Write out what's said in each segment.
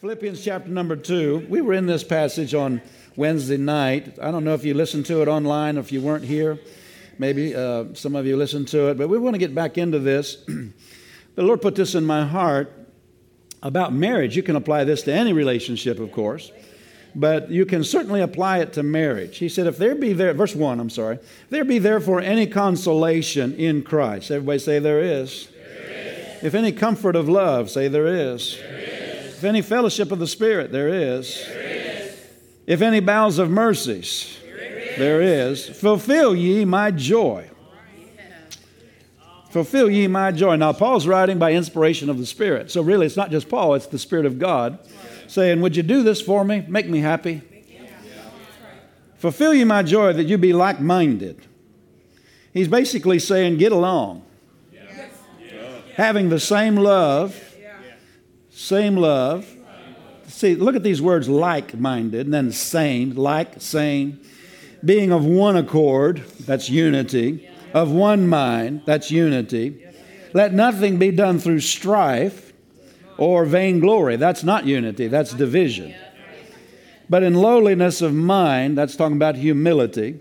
Philippians chapter number two. We were in this passage on Wednesday night. I don't know if you listened to it online if you weren't here. Maybe uh, some of you listened to it, but we want to get back into this. the Lord put this in my heart about marriage. You can apply this to any relationship, of course, but you can certainly apply it to marriage. He said, If there be there, verse 1, I'm sorry, there be therefore any consolation in Christ, everybody say there is. There is. If any comfort of love, say there is. There is. If any fellowship of the Spirit, there is. There is. If any bowels of mercies, there is. there is. Fulfill ye my joy. Fulfill ye my joy. Now, Paul's writing by inspiration of the Spirit. So, really, it's not just Paul, it's the Spirit of God saying, Would you do this for me? Make me happy. Fulfill ye my joy that you be like minded. He's basically saying, Get along. Having the same love same love. See, look at these words like minded, and then same, like, same. Being of one accord, that's unity. Of one mind, that's unity. Let nothing be done through strife or vainglory. That's not unity, that's division. But in lowliness of mind, that's talking about humility.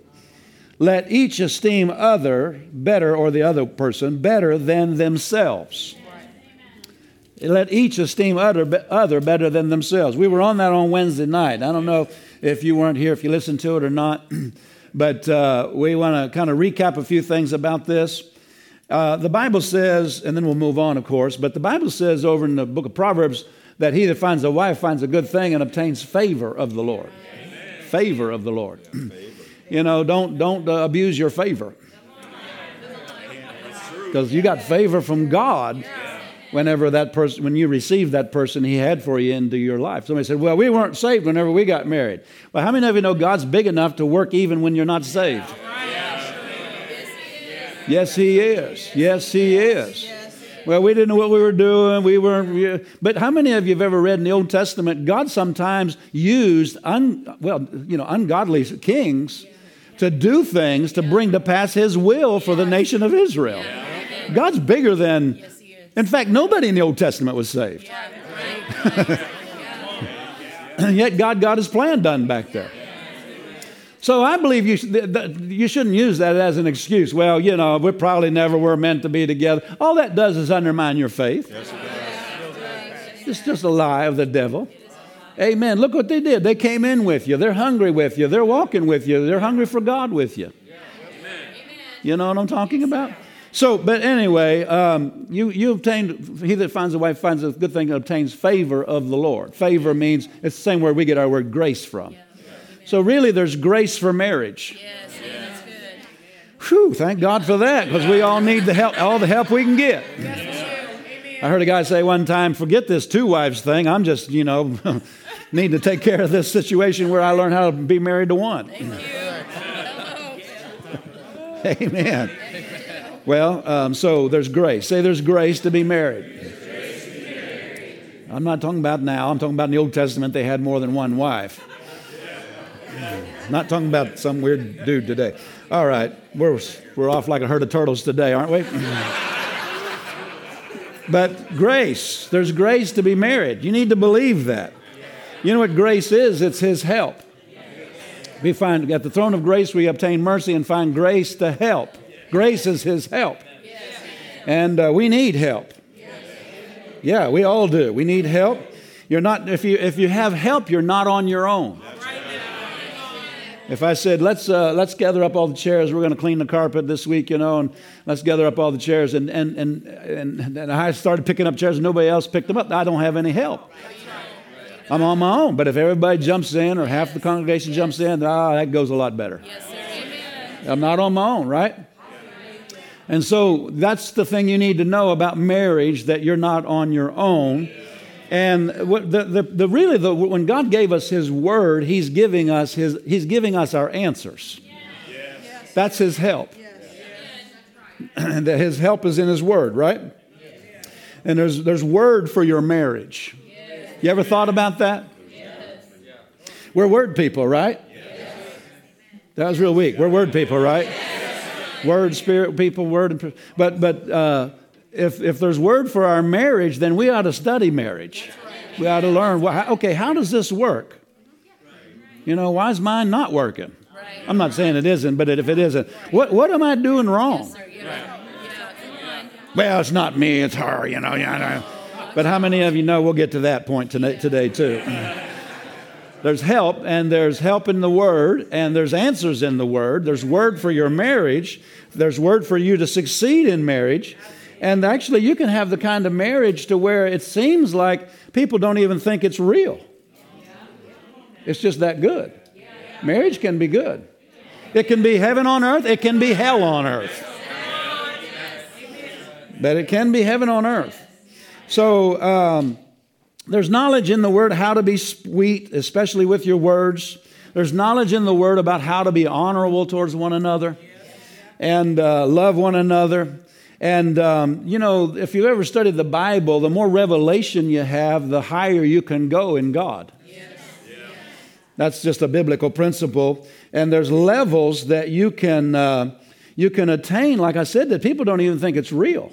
Let each esteem other better, or the other person, better than themselves. Let each esteem other, other better than themselves. We were on that on Wednesday night. I don't know if you weren't here, if you listened to it or not, but uh, we want to kind of recap a few things about this. Uh, the Bible says, and then we'll move on, of course, but the Bible says over in the book of Proverbs that he that finds a wife finds a good thing and obtains favor of the Lord. Amen. Favor of the Lord. you know, don't, don't uh, abuse your favor. Because you got favor from God whenever that person, when you received that person he had for you into your life. Somebody said, Well, we weren't saved whenever we got married. Well, how many of you know God's big enough to work even when you're not saved? Yes, He is. Yes, He is. Well, we didn't know what we were doing. We weren't. But how many of you have ever read in the Old Testament? God sometimes used, un, well, you know, ungodly kings to do things to bring to pass His will for the nation of Israel. God's bigger than in fact, nobody in the Old Testament was saved. and yet God got his plan done back there. So I believe you, you shouldn't use that as an excuse. Well, you know, we probably never were meant to be together. All that does is undermine your faith. It's just a lie of the devil. Amen. Look what they did. They came in with you. They're hungry with you. They're walking with you. They're hungry for God with you. You know what I'm talking about? So, but anyway, um, you, you obtained, he that finds a wife finds a good thing and obtains favor of the Lord. Favor means, it's the same word we get our word grace from. Yeah. So, really, there's grace for marriage. Yes, that's good. Whew, thank God for that, because we all need the help, all the help we can get. I heard a guy say one time, forget this two wives thing. I'm just, you know, need to take care of this situation where I learn how to be married to one. Amen. Well, um, so there's grace. Say there's grace to be married. I'm not talking about now. I'm talking about in the Old Testament, they had more than one wife. Not talking about some weird dude today. All right, we're, we're off like a herd of turtles today, aren't we? but grace, there's grace to be married. You need to believe that. You know what grace is? It's His help. We find at the throne of grace we obtain mercy and find grace to help. Grace is His help. And uh, we need help. Yeah, we all do. We need help. You're not, if you, if you have help, you're not on your own. If I said, let's, uh, let's gather up all the chairs, we're going to clean the carpet this week, you know, and let's gather up all the chairs, and, and, and, and, and I started picking up chairs and nobody else picked them up, I don't have any help. I'm on my own. But if everybody jumps in or half the congregation jumps in, ah, that goes a lot better. I'm not on my own, right? And so that's the thing you need to know about marriage that you're not on your own. And the, the, the really the, when God gave us His Word, He's giving us His He's giving us our answers. Yes. That's His help. And that His help is in His Word, right? And there's there's Word for your marriage. You ever thought about that? We're Word people, right? That was real weak. We're Word people, right? Word, spirit, people, word. But, but uh, if, if there's word for our marriage, then we ought to study marriage. We ought to learn. Well, okay, how does this work? You know, why is mine not working? I'm not saying it isn't, but if it isn't, what, what am I doing wrong? Well, it's not me, it's her, you know. But how many of you know we'll get to that point today, today too? There's help, and there's help in the Word, and there's answers in the Word. There's Word for your marriage, there's Word for you to succeed in marriage. And actually, you can have the kind of marriage to where it seems like people don't even think it's real. It's just that good. Marriage can be good. It can be heaven on earth, it can be hell on earth. But it can be heaven on earth. So, um, there's knowledge in the Word how to be sweet, especially with your words. There's knowledge in the Word about how to be honorable towards one another and uh, love one another. And, um, you know, if you've ever studied the Bible, the more revelation you have, the higher you can go in God. That's just a biblical principle. And there's levels that you can, uh, you can attain, like I said, that people don't even think it's real.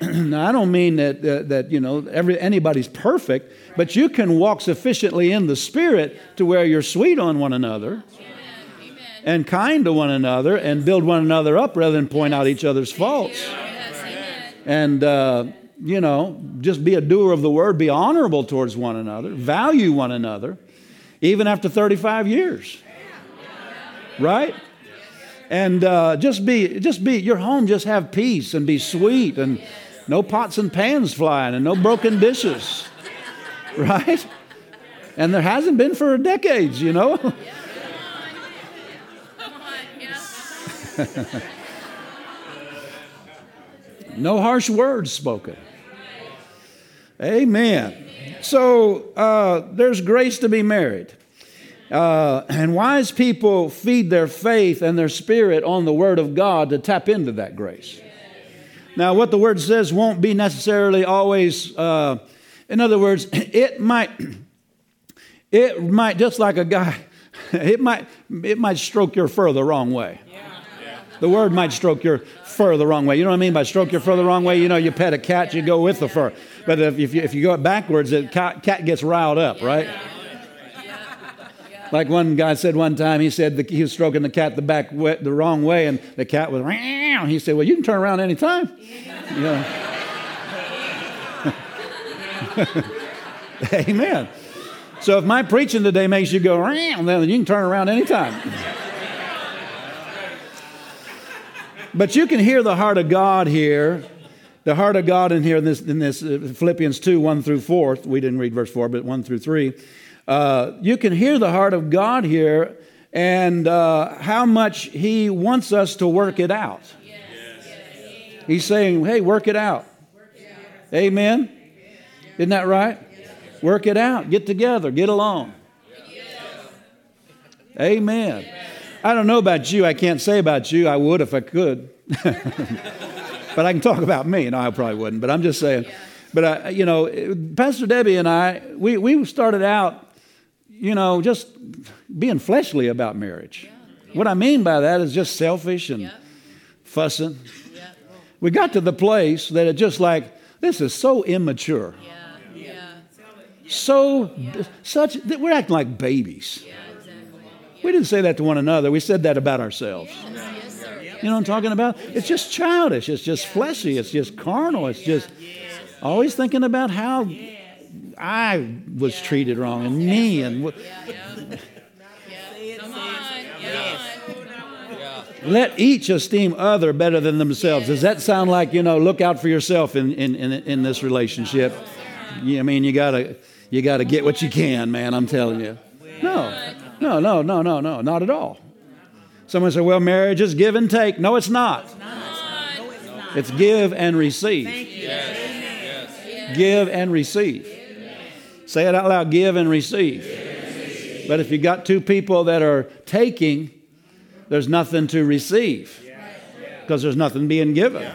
now, I don't mean that, uh, that you know, every, anybody's perfect, but you can walk sufficiently in the Spirit to where you're sweet on one another Amen. and kind to one another and build one another up rather than point out each other's faults. And, uh, you know, just be a doer of the word, be honorable towards one another, value one another, even after 35 years. Right? and uh, just be just be your home just have peace and be sweet and no pots and pans flying and no broken dishes. Right? And there hasn't been for decades, you know? no harsh words spoken. Amen. So uh, there's grace to be married. Uh, and wise people feed their faith and their spirit on the Word of God to tap into that grace. Now, what the word says won't be necessarily always, uh, in other words, it might, it might, just like a guy, it might, it might stroke your fur the wrong way. The word might stroke your fur the wrong way. You know what I mean by stroke your fur the wrong way? You know, you pet a cat, you go with the fur. But if, if, you, if you go backwards, the cat, cat gets riled up, right? Like one guy said one time, he said the, he was stroking the cat the back the wrong way, and the cat was. He said, "Well, you can turn around anytime." Yeah. Amen. So if my preaching today makes you go, then you can turn around anytime. but you can hear the heart of God here. The heart of God in here in this, in this uh, Philippians 2, 1 through 4. We didn't read verse 4, but 1 through 3 uh, you can hear the heart of God here and uh, how much He wants us to work it out. He's saying, hey, work it out. Amen? Isn't that right? Work it out. Get together. Get along. Amen. I don't know about you. I can't say about you. I would if I could. but I can talk about me. No, I probably wouldn't. But I'm just saying. But, I, you know, Pastor Debbie and I, we, we started out you know, just being fleshly about marriage. Yeah. What I mean by that is just selfish and yeah. fussing. Yeah. We got to the place that it just like, this is so immature. So, such, we're acting like babies. Exactly. We didn't say that to one another, we said that about ourselves. Yes, you know what I'm talking about? It's just childish, it's just fleshy, it's just carnal, it's just always thinking about how I was yeah. treated wrong and me and let each esteem other better than themselves. Does that sound like you know? Look out for yourself in in in, in this relationship. Yeah, I mean, you gotta you gotta get what you can, man. I'm telling you. No, no, no, no, no, no, not at all. Someone said, "Well, marriage is give and take." No, it's not. It's give and receive. Give and receive. Say it out loud give and receive. But if you got two people that are taking, there's nothing to receive because there's nothing being given.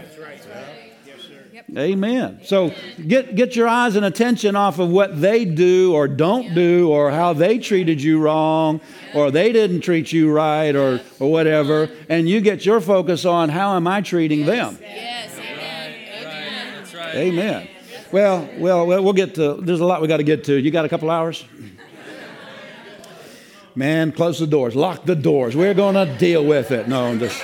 Amen. So get, get your eyes and attention off of what they do or don't do or how they treated you wrong or they didn't treat you right or, or whatever. And you get your focus on how am I treating them. Yes. Amen. Amen. Well, well, well, we'll get to, there's a lot we got to get to. You got a couple hours? Man, close the doors, lock the doors. We're going to deal with it. No, I'm just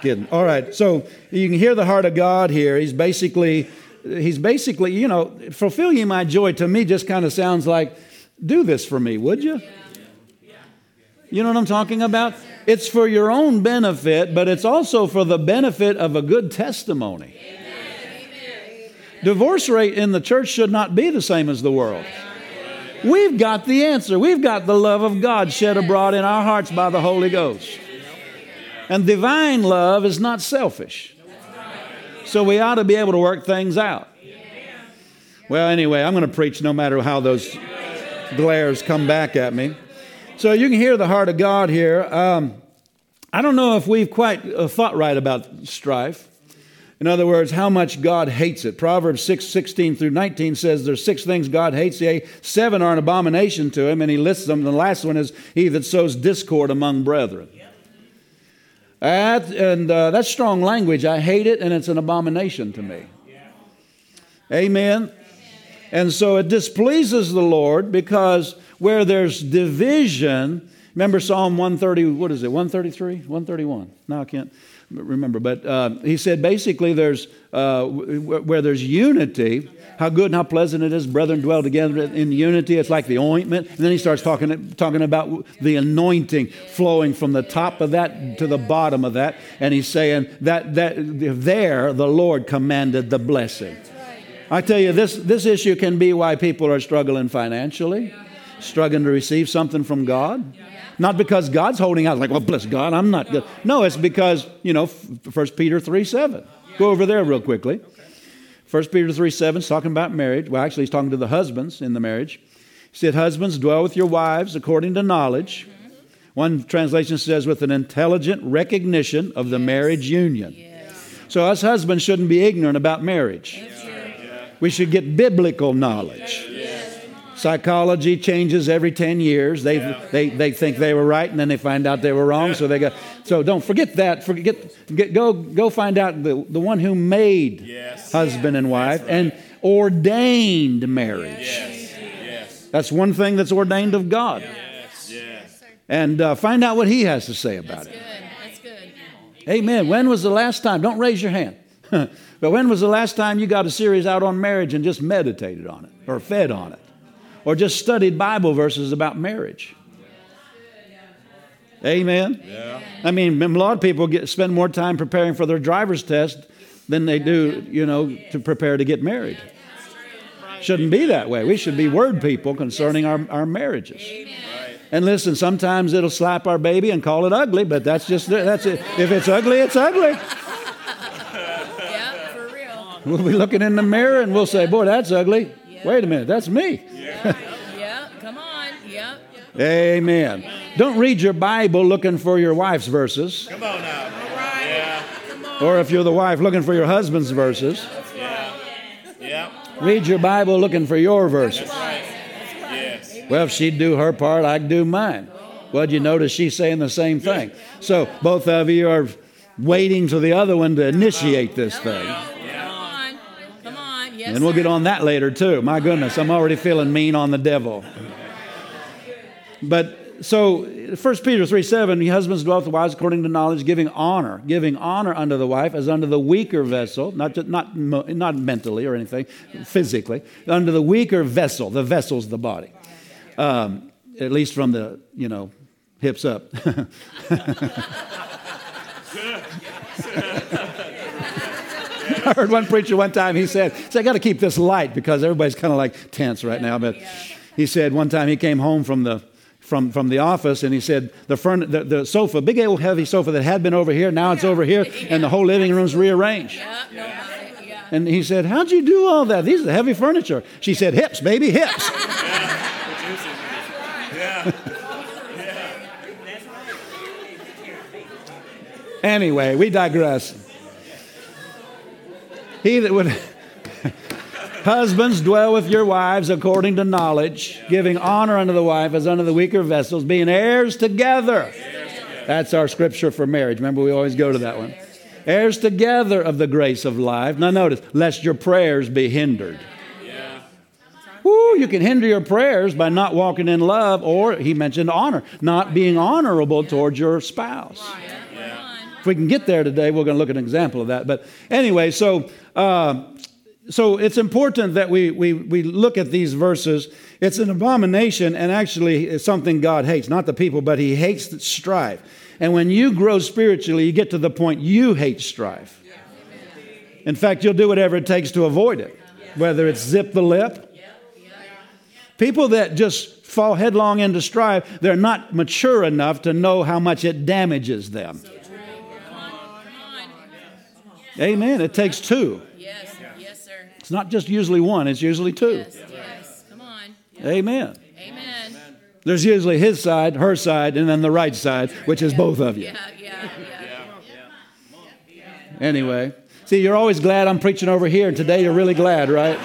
kidding. All right, so you can hear the heart of God here. He's basically, he's basically, you know, fulfill ye my joy to me just kind of sounds like, do this for me, would you? You know what I'm talking about? It's for your own benefit, but it's also for the benefit of a good testimony. Divorce rate in the church should not be the same as the world. We've got the answer. We've got the love of God shed abroad in our hearts by the Holy Ghost. And divine love is not selfish. So we ought to be able to work things out. Well, anyway, I'm going to preach no matter how those glares come back at me. So you can hear the heart of God here. Um, I don't know if we've quite uh, thought right about strife. In other words, how much God hates it. Proverbs 6 16 through 19 says there's six things God hates, yea, seven are an abomination to him, and he lists them. The last one is he that sows discord among brethren. That, and uh, that's strong language. I hate it, and it's an abomination to me. Amen. And so it displeases the Lord because where there's division, remember Psalm 130, what is it, 133? 131? No, I can't remember. But uh, he said basically there's, uh, where there's unity, how good and how pleasant it is, brethren dwell together in unity. It's like the ointment. And then he starts talking, talking about the anointing flowing from the top of that to the bottom of that. And he's saying that, that there the Lord commanded the blessing. I tell you, this, this issue can be why people are struggling financially, struggling to receive something from God. Not because God's holding out, like, well, bless God, I'm not good. No, it's because, you know, 1 Peter 3 7. Go over there real quickly. 1 Peter 3 7 is talking about marriage. Well, actually, he's talking to the husbands in the marriage. He said, Husbands, dwell with your wives according to knowledge. One translation says, with an intelligent recognition of the marriage union. So, us husbands shouldn't be ignorant about marriage. We should get biblical knowledge. Psychology changes every 10 years. They, yeah. they, they think they were right and then they find out they were wrong. So they go, so don't forget that. Forget, get, go, go find out the, the one who made yes. husband and wife right. and ordained marriage. Yes. Yes. That's one thing that's ordained of God. Yes. And uh, find out what he has to say about that's it. Good. That's good. Amen. When was the last time? Don't raise your hand. but when was the last time you got a series out on marriage and just meditated on it or fed on it? Or just studied Bible verses about marriage. Amen. Yeah. I mean, a lot of people get, spend more time preparing for their driver's test than they do, you know, to prepare to get married. Shouldn't be that way. We should be word people concerning our, our marriages. And listen, sometimes it'll slap our baby and call it ugly, but that's just that's it. If it's ugly, it's ugly. Yeah, for real. We'll be looking in the mirror and we'll say, "Boy, that's ugly." Wait a minute, that's me. Yeah, come on. Yeah. Amen. Don't read your Bible looking for your wife's verses. Come on now. All right. Yeah. Or if you're the wife, looking for your husband's verses. Yeah. Yeah. Read your Bible looking for your verses. Right. Yes. Well, if she'd do her part, I'd do mine. Well, you notice she's saying the same thing. So both of you are waiting for the other one to initiate this thing. Yes, and we'll get on that later too. My goodness, I'm already feeling mean on the devil. But so 1 Peter 3 7, husbands dwell with the wives according to knowledge, giving honor, giving honor unto the wife as unto the weaker vessel, not, just, not, not mentally or anything, physically, unto the weaker vessel. The vessel's the body. Um, at least from the, you know, hips up. I heard one preacher one time, he said, so I got to keep this light because everybody's kind of like tense right now. But he said one time he came home from the from, from the office and he said the, furn- the, the sofa, big old heavy sofa that had been over here, now it's over here, and the whole living room's rearranged. yeah. And he said, How'd you do all that? These are the heavy furniture. She said, Hips, baby, hips. anyway, we digress. He that would. Husbands, dwell with your wives according to knowledge, giving honor unto the wife as unto the weaker vessels, being heirs together. That's our scripture for marriage. Remember, we always go to that one. Heirs together of the grace of life. Now, notice, lest your prayers be hindered. Or you can hinder your prayers by not walking in love, or he mentioned honor, not being honorable towards your spouse. If we can get there today, we're going to look at an example of that. But anyway, so uh, so it's important that we, we, we look at these verses. It's an abomination, and actually, it's something God hates. Not the people, but He hates strife. And when you grow spiritually, you get to the point you hate strife. In fact, you'll do whatever it takes to avoid it, whether it's zip the lip. People that just fall headlong into strife, they're not mature enough to know how much it damages them. Amen. It takes two. Yes, yes, sir. It's not just usually one, it's usually two. Yes, yes. Come on. Amen. Amen. There's usually his side, her side, and then the right side, which is both of you. Yeah, yeah, yeah. Anyway, see, you're always glad I'm preaching over here, and today you're really glad, right?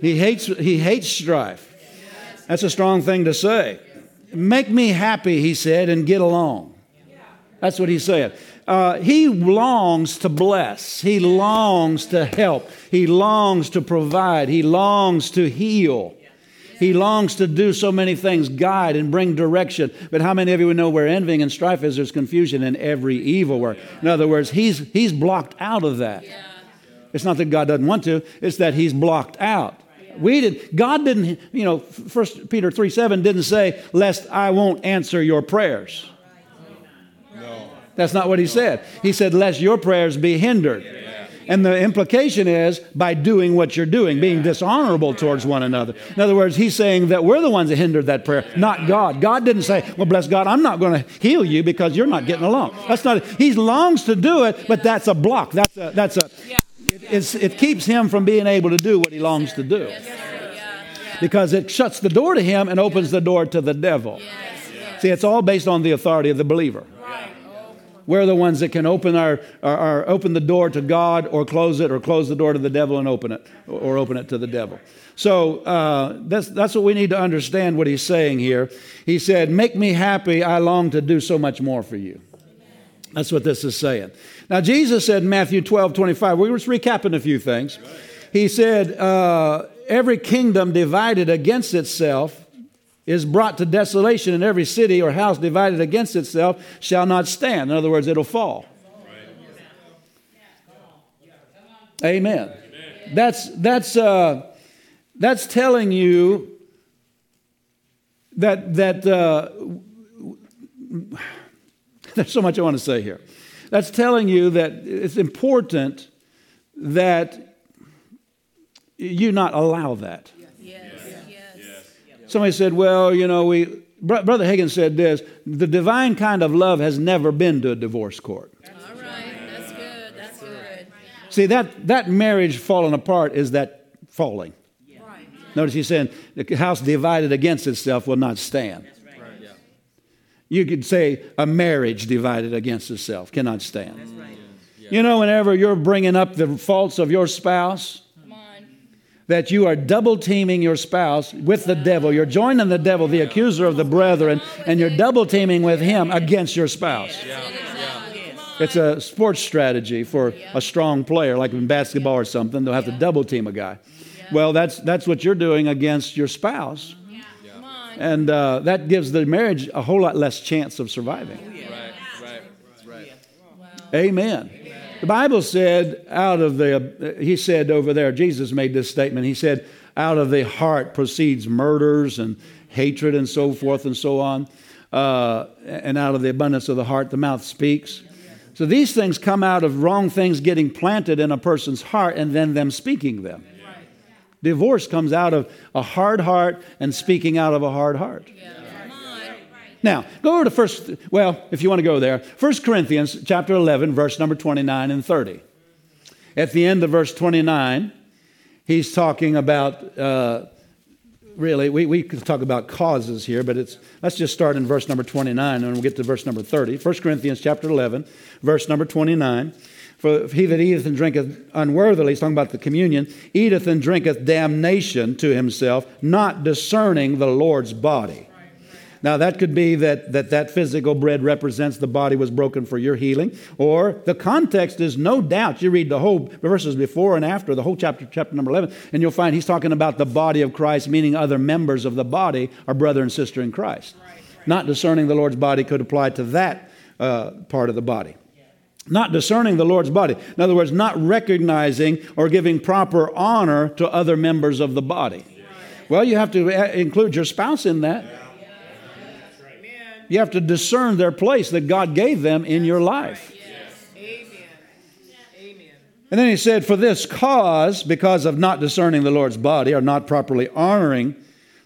he hates he hates strife. That's a strong thing to say. Make me happy, he said, and get along. That's what he said. Uh, he longs to bless. He longs to help. He longs to provide. He longs to heal. He longs to do so many things, guide and bring direction. But how many of you know where envying and strife is? There's confusion in every evil work. In other words, he's, he's blocked out of that. It's not that God doesn't want to, it's that he's blocked out. We did God didn't, you know, first Peter 3 7 didn't say, lest I won't answer your prayers. That's not what he said. He said, lest your prayers be hindered. And the implication is by doing what you're doing, being dishonorable towards one another. In other words, he's saying that we're the ones that hindered that prayer, not God. God didn't say, Well, bless God, I'm not going to heal you because you're not getting along. That's not, he longs to do it, but that's a block. That's a, that's a, it, it keeps him from being able to do what he longs to do because it shuts the door to him and opens the door to the devil. See, it's all based on the authority of the believer. We're the ones that can open our, our, our, open the door to God or close it or close the door to the devil and open it or open it to the devil. So uh, that's, that's what we need to understand what he's saying here. He said, Make me happy. I long to do so much more for you. That's what this is saying. Now, Jesus said in Matthew 12, 25, we were just recapping a few things. He said, uh, Every kingdom divided against itself is brought to desolation, and every city or house divided against itself shall not stand. In other words, it'll fall. Amen. That's, that's, uh, that's telling you that, that uh, there's so much I want to say here. That's telling you that it's important that you not allow that. Somebody said, well, you know, we, Brother Hagin said this the divine kind of love has never been to a divorce court. All right, that's good, that's good. See, that, that marriage falling apart is that falling. Right. Notice he's saying the house divided against itself will not stand. Right. You could say a marriage divided against itself cannot stand. Right. You know, whenever you're bringing up the faults of your spouse, that you are double teaming your spouse with the devil. You're joining the devil, the accuser of the brethren, and you're double teaming with him against your spouse. It's a sports strategy for a strong player, like in basketball or something. They'll have to double team a guy. Well, that's, that's what you're doing against your spouse. And uh, that gives the marriage a whole lot less chance of surviving. Right, right, right. Amen. The Bible said, out of the, he said over there, Jesus made this statement. He said, out of the heart proceeds murders and hatred and so forth and so on. Uh, and out of the abundance of the heart, the mouth speaks. So these things come out of wrong things getting planted in a person's heart and then them speaking them. Divorce comes out of a hard heart and speaking out of a hard heart. Yeah. Now, go over to first, well, if you want to go there, 1 Corinthians chapter 11, verse number 29 and 30. At the end of verse 29, he's talking about, uh, really, we, we could talk about causes here, but it's, let's just start in verse number 29 and we'll get to verse number 30. 1 Corinthians chapter 11, verse number 29. For he that eateth and drinketh unworthily, he's talking about the communion, eateth and drinketh damnation to himself, not discerning the Lord's body. Now, that could be that, that that physical bread represents the body was broken for your healing, or the context is no doubt. You read the whole verses before and after, the whole chapter, chapter number 11, and you'll find he's talking about the body of Christ, meaning other members of the body are brother and sister in Christ. Not discerning the Lord's body could apply to that uh, part of the body. Not discerning the Lord's body. In other words, not recognizing or giving proper honor to other members of the body. Well, you have to uh, include your spouse in that. You have to discern their place that God gave them in your life. Amen. And then he said, For this cause, because of not discerning the Lord's body or not properly honoring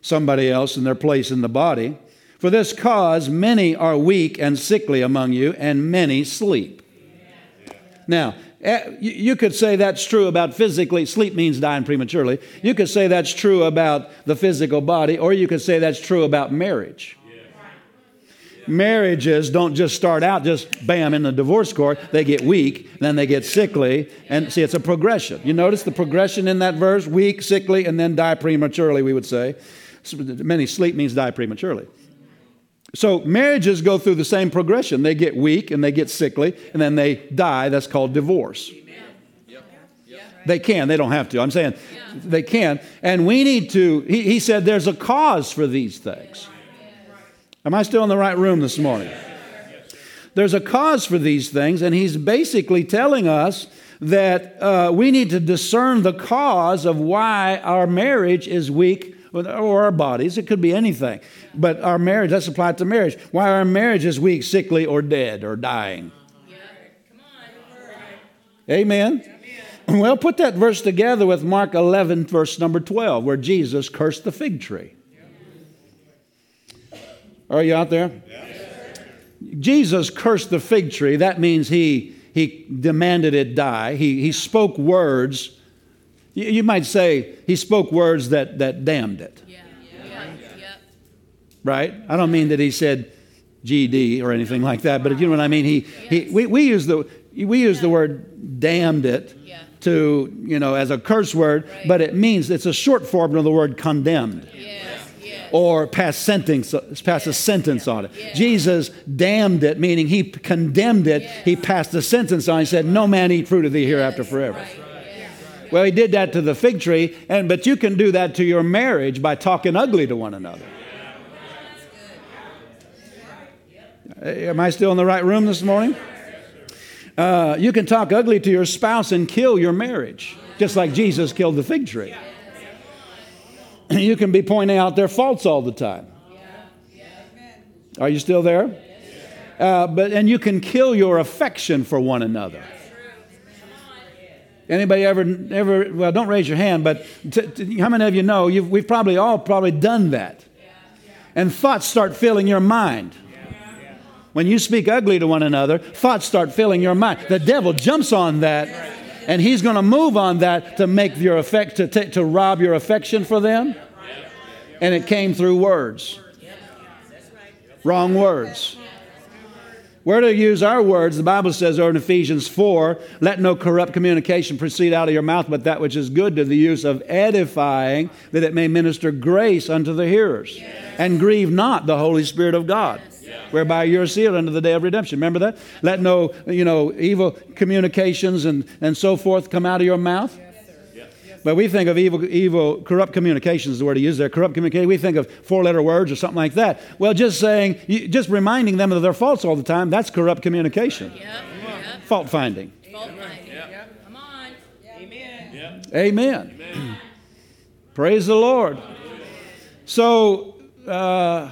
somebody else in their place in the body, for this cause many are weak and sickly among you, and many sleep. Now, eh, you could say that's true about physically, sleep means dying prematurely. You could say that's true about the physical body, or you could say that's true about marriage marriages don't just start out just bam in the divorce court. They get weak, then they get sickly. And see, it's a progression. You notice the progression in that verse weak, sickly, and then die prematurely, we would say. Many sleep means die prematurely. So marriages go through the same progression. They get weak and they get sickly, and then they die. That's called divorce. They can, they don't have to. I'm saying they can. And we need to, he, he said there's a cause for these things. Am I still in the right room this morning? There's a cause for these things, and he's basically telling us that uh, we need to discern the cause of why our marriage is weak or our bodies. It could be anything. But our marriage, let's apply it to marriage. Why our marriage is weak, sickly, or dead or dying. Amen. Well, put that verse together with Mark 11, verse number 12, where Jesus cursed the fig tree. Are you out there? Yes. Jesus cursed the fig tree. That means he, he demanded it die. He, he spoke words. You, you might say he spoke words that, that damned it. Yeah. Yeah. Yeah. Right? I don't mean that he said GD or anything like that, but you know what I mean? He, he, we, we use the, we use the word damned it to, you know, as a curse word, right. but it means it's a short form of the word condemned. Yeah or pass sentence, pass a sentence on it. Jesus damned it, meaning he condemned it. He passed a sentence on it. He said, No man eat fruit of thee hereafter forever. Well, he did that to the fig tree, and but you can do that to your marriage by talking ugly to one another. Am I still in the right room this morning? Uh, you can talk ugly to your spouse and kill your marriage, just like Jesus killed the fig tree. you can be pointing out their faults all the time. Are you still there? Uh, but and you can kill your affection for one another. Anybody ever ever? Well, don't raise your hand, but t- t- how many of you know we've probably all probably done that? And thoughts start filling your mind. When you speak ugly to one another, thoughts start filling your mind. The devil jumps on that and he's going to move on that to make your effect to, to rob your affection for them? And it came through words. Wrong words. Where to use our words the bible says over in ephesians 4 let no corrupt communication proceed out of your mouth but that which is good to the use of edifying that it may minister grace unto the hearers and grieve not the holy spirit of god whereby you're sealed unto the day of redemption. Remember that? Let no, you know, evil communications and, and so forth come out of your mouth. But we think of evil, evil, corrupt communications is the word he used there. Corrupt communication. We think of four-letter words or something like that. Well, just saying, just reminding them of their faults all the time. That's corrupt communication. Yep. Yep. Fault finding. Fault finding. Yep. Come on. Amen. Amen. Amen. Praise the Lord. So uh,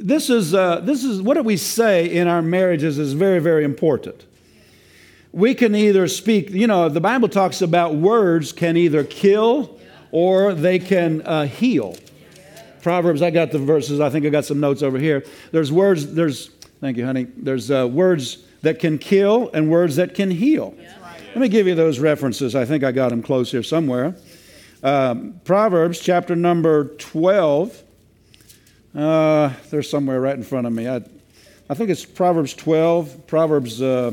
this is, uh, this is what do we say in our marriages is very, very important. We can either speak, you know, the Bible talks about words can either kill or they can uh, heal. Proverbs, I got the verses, I think I got some notes over here. There's words, there's, thank you, honey, there's uh, words that can kill and words that can heal. Let me give you those references. I think I got them close here somewhere. Um, Proverbs chapter number 12. Uh, they're somewhere right in front of me. I, I think it's Proverbs 12, Proverbs, uh,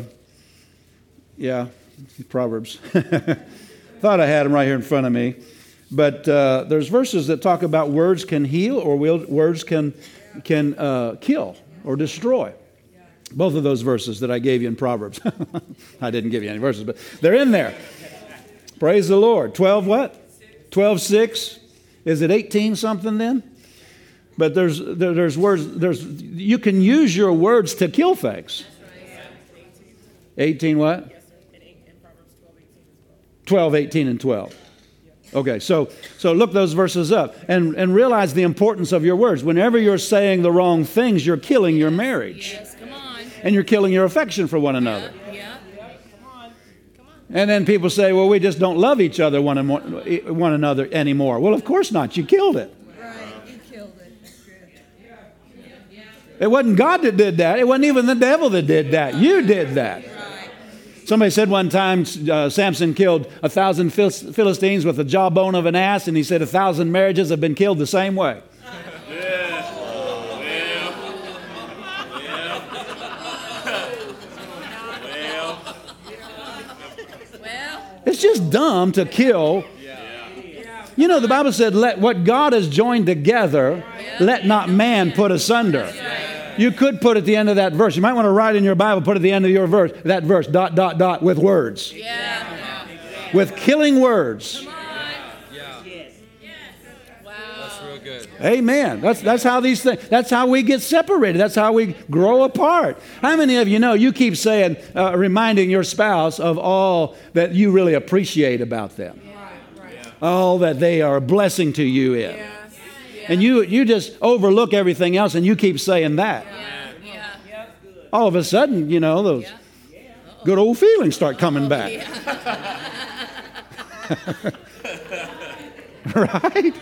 yeah, Proverbs. Thought I had them right here in front of me. But uh, there's verses that talk about words can heal or words can can uh, kill or destroy. Both of those verses that I gave you in Proverbs. I didn't give you any verses, but they're in there. Praise the Lord. 12 what? 12 6. Is it 18 something then? But there's, there, there's words, there's, you can use your words to kill things. 18 what? 12, 18, and 12. Okay, so, so look those verses up and, and realize the importance of your words. Whenever you're saying the wrong things, you're killing your marriage. Yes, come on. And you're killing your affection for one another. Yeah. And then people say, well, we just don't love each other one, one another anymore. Well, of course not. You killed it. It wasn't God that did that. It wasn't even the devil that did that. You did that. Somebody said one time uh, Samson killed a thousand Philistines with the jawbone of an ass, and he said a thousand marriages have been killed the same way. It's just dumb to kill. You know, the Bible said, let what God has joined together, let not man put asunder. You could put at the end of that verse. You might want to write in your Bible, put at the end of your verse, that verse, dot, dot, dot, with words. Yeah. With killing words. Come on. Wow. That's real good. Amen. That's, that's how these things, that's how we get separated. That's how we grow apart. How many of you know you keep saying, uh, reminding your spouse of all that you really appreciate about them? All that they are a blessing to you in. And you, you just overlook everything else and you keep saying that. Yeah. Yeah. All of a sudden, you know, those good old feelings start coming back. right?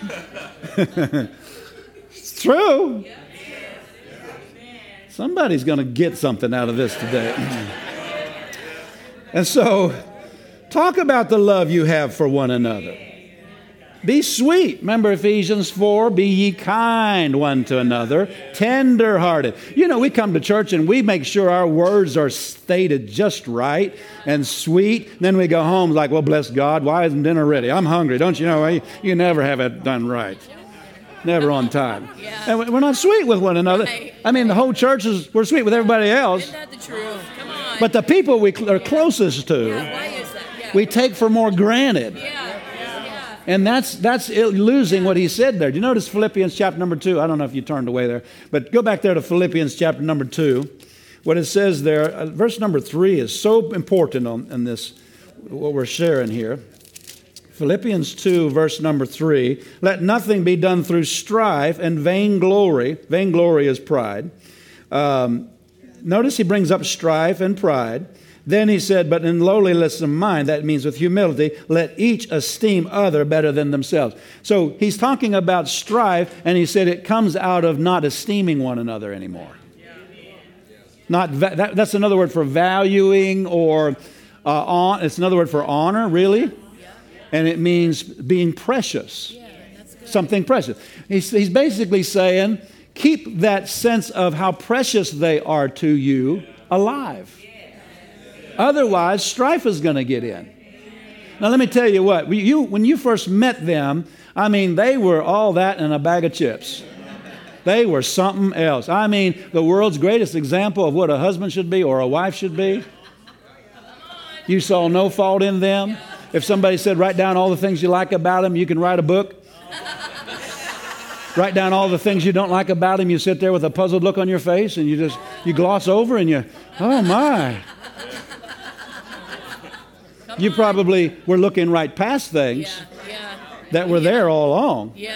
it's true. Somebody's going to get something out of this today. and so, talk about the love you have for one another. Be sweet. Remember Ephesians 4 be ye kind one to another, tender hearted. You know, we come to church and we make sure our words are stated just right and sweet. Then we go home like, well, bless God, why isn't dinner ready? I'm hungry. Don't you know? Eh? You never have it done right. Never on time. Yeah. And we're not sweet with one another. Right. I mean, the whole church is, we're sweet with everybody else. Isn't that the truth? Come on. But the people we cl- are closest to, Why is that? Yeah. we take for more granted. yeah. And that's, that's losing what he said there. Do you notice Philippians chapter number two? I don't know if you turned away there, but go back there to Philippians chapter number two. What it says there, uh, verse number three is so important on, in this, what we're sharing here. Philippians 2, verse number 3 Let nothing be done through strife and vainglory. Vainglory is pride. Um, notice he brings up strife and pride. Then he said, But in lowliness of mind, that means with humility, let each esteem other better than themselves. So he's talking about strife, and he said it comes out of not esteeming one another anymore. Not va- that, that's another word for valuing or uh, on, it's another word for honor, really. And it means being precious, something precious. He's, he's basically saying, keep that sense of how precious they are to you alive. Otherwise, strife is going to get in. Now, let me tell you what, you, when you first met them, I mean, they were all that in a bag of chips. They were something else. I mean, the world's greatest example of what a husband should be or a wife should be. You saw no fault in them. If somebody said, write down all the things you like about them, you can write a book. write down all the things you don't like about him. You sit there with a puzzled look on your face and you just, you gloss over and you, oh my. You probably were looking right past things Yeah. Yeah. that were there all along, Yeah.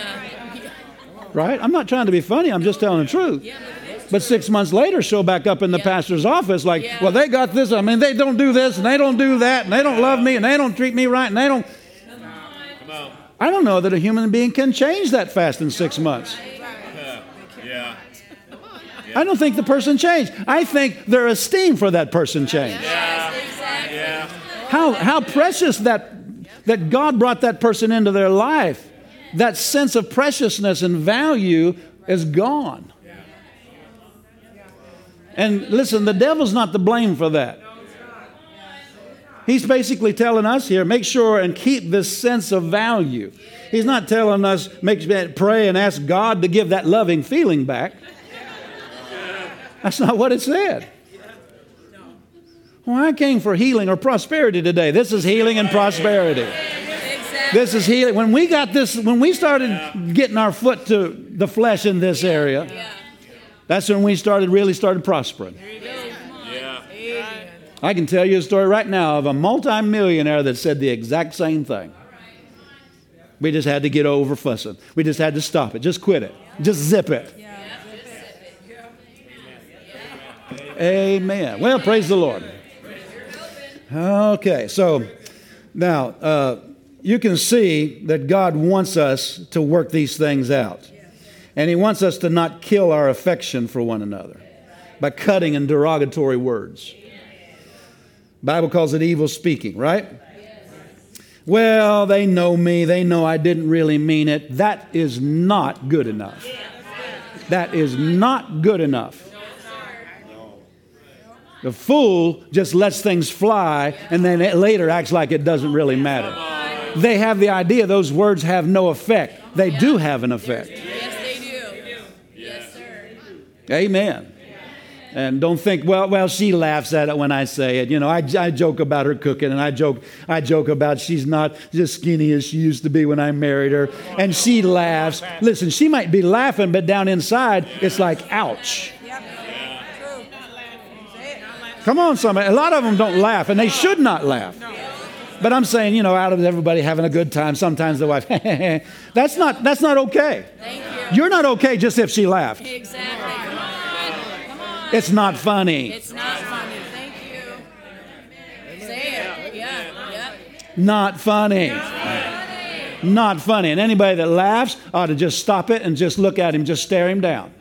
right? I'm not trying to be funny, I'm just telling the truth. Yeah. Look. But six months later, show back up in the Yeah. pastor's office like, Yeah. well, they got this. I mean, they don't do this and they don't do that and they don't love me and they don't treat me right and they don't. I don't know that a human being can change that fast in six months. Yeah. I don't think the person changed. I think their esteem for that person changed. How, how precious that, that God brought that person into their life. That sense of preciousness and value is gone. And listen, the devil's not to blame for that. He's basically telling us here make sure and keep this sense of value. He's not telling us make, pray and ask God to give that loving feeling back. That's not what it said. Well, I came for healing or prosperity today. This is healing and prosperity. Exactly. This is healing. When we got this, when we started getting our foot to the flesh in this area, Yeah. that's when we started really started prospering. Yeah. I can tell you a story right now of a multimillionaire that said the exact same thing. We just had to get over fussing. We just had to stop it. Just quit it. Just zip it. Amen. Well, praise the Lord. Okay, so now uh, you can see that God wants us to work these things out. And He wants us to not kill our affection for one another by cutting in derogatory words. Bible calls it evil speaking, right? Well, they know me. They know I didn't really mean it. That is not good enough. That is not good enough. The fool just lets things fly and then later acts like it doesn't really matter. They have the idea those words have no effect. They do have an effect. Yes, they do. Yes, sir. Amen. And don't think, well, well, she laughs at it when I say it. You know, I, I joke about her cooking, and I joke, I joke about she's not as skinny as she used to be when I married her, and she laughs. Listen, she might be laughing, but down inside, it's like, ouch. Come on, somebody. A lot of them don't laugh, and they should not laugh. But I'm saying, you know, out of everybody having a good time, sometimes the wife, that's not that's not okay. Thank you. You're not okay just if she laughed. Exactly. Come on. Come on. It's not funny. It's not funny. Thank you. Say it. Yeah. Yep. Not funny. Not funny. And anybody that laughs ought to just stop it and just look at him, just stare him down.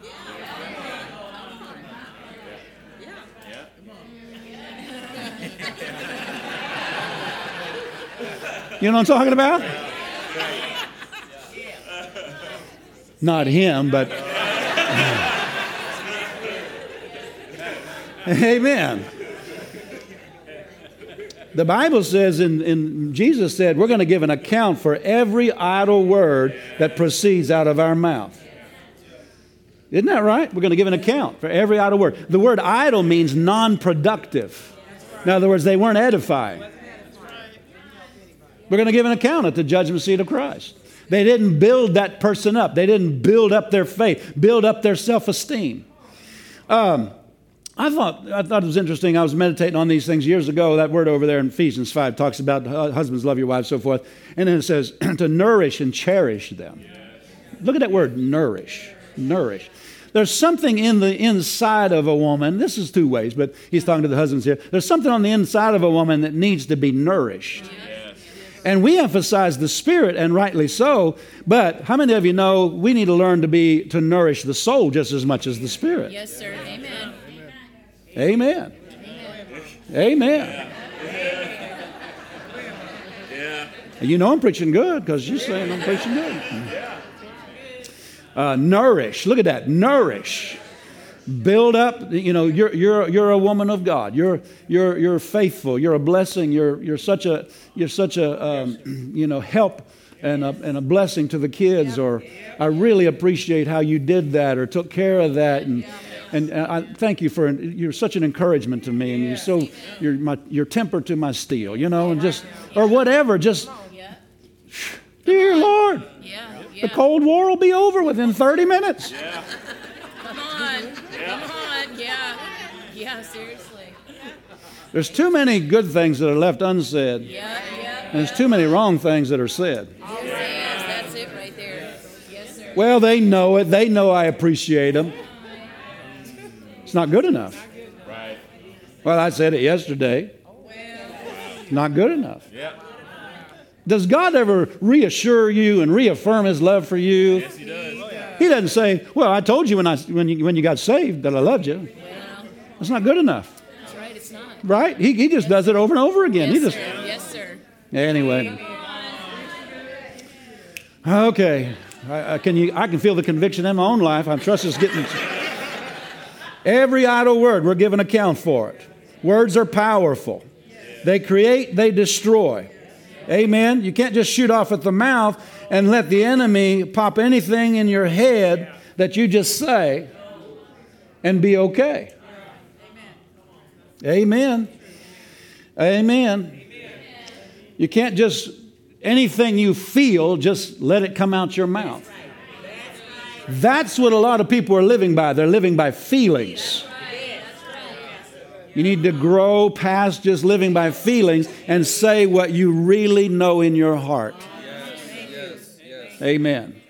You know what I'm talking about? Not him, but. Amen. The Bible says, and Jesus said, we're going to give an account for every idle word that proceeds out of our mouth. Isn't that right? We're going to give an account for every idle word. The word idle means non productive. In other words, they weren't edifying. We're going to give an account at the judgment seat of Christ. They didn't build that person up, they didn't build up their faith, build up their self esteem. Um, I thought, I thought it was interesting. I was meditating on these things years ago. That word over there in Ephesians 5 talks about husbands love your wives, so forth. And then it says to nourish and cherish them. Look at that word, nourish. Nourish. There's something in the inside of a woman. This is two ways, but he's talking to the husbands here. There's something on the inside of a woman that needs to be nourished. And we emphasize the spirit, and rightly so. But how many of you know we need to learn to be to nourish the soul just as much as the spirit? Yes, sir. Amen. Amen. Amen. Yeah. You know I'm preaching good because you're saying I'm preaching good. Uh, nourish. Look at that. Nourish. Build up. You know, you're, you're, you're a woman of God. You're, you're, you're faithful. You're a blessing. You're, you're such a, you're such a um, you know, help and a, and a blessing to the kids. Or I really appreciate how you did that or took care of that. And, and I thank you for, you're such an encouragement to me. And you're so, you're, my, you're temper to my steel, you know, and just, or whatever. Just, dear Lord. The Cold War will be over within 30 minutes. Come on. Come on. Yeah. Yeah. Seriously. There's too many good things that are left unsaid, Yeah. Yeah. and there's too many wrong things that are said. Yes, yes, that's it right there. Yes, sir. Well, they know it. They know I appreciate them. It's not good enough. Right. Well, I said it yesterday. Not good enough. Yeah. Does God ever reassure you and reaffirm His love for you? Yes, he does. He doesn't say, "Well, I told you when I when you when you got saved that I loved you." That's not good enough, that's right. It's not. right? He, he just does it over and over again. Yes, he just sir. Yes, sir. Anyway. Okay. I, I, can you, I can feel the conviction in my own life. I trust it's getting. Every idle word, we're given account for it. Words are powerful, they create, they destroy. Amen. You can't just shoot off at the mouth and let the enemy pop anything in your head that you just say and be okay. Amen. Amen. You can't just, anything you feel, just let it come out your mouth. That's what a lot of people are living by. They're living by feelings. You need to grow past just living by feelings and say what you really know in your heart. Amen.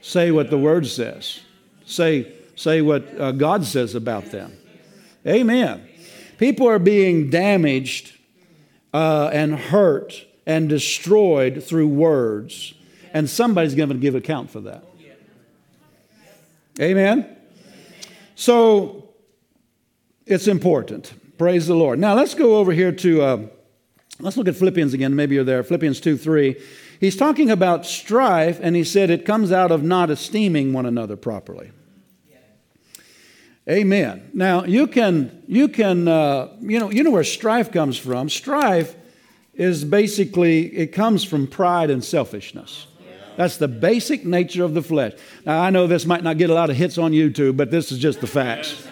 Say what the Word says. Say, say what uh, God says about them. Amen. People are being damaged uh, and hurt and destroyed through words, and somebody's going to give account for that. Amen. So it's important. Praise the Lord. Now let's go over here to, uh, let's look at Philippians again. Maybe you're there. Philippians 2 3. He's talking about strife, and he said it comes out of not esteeming one another properly. Amen. Now you can you can uh, you know you know where strife comes from. Strife is basically it comes from pride and selfishness. That's the basic nature of the flesh. Now I know this might not get a lot of hits on YouTube, but this is just the facts.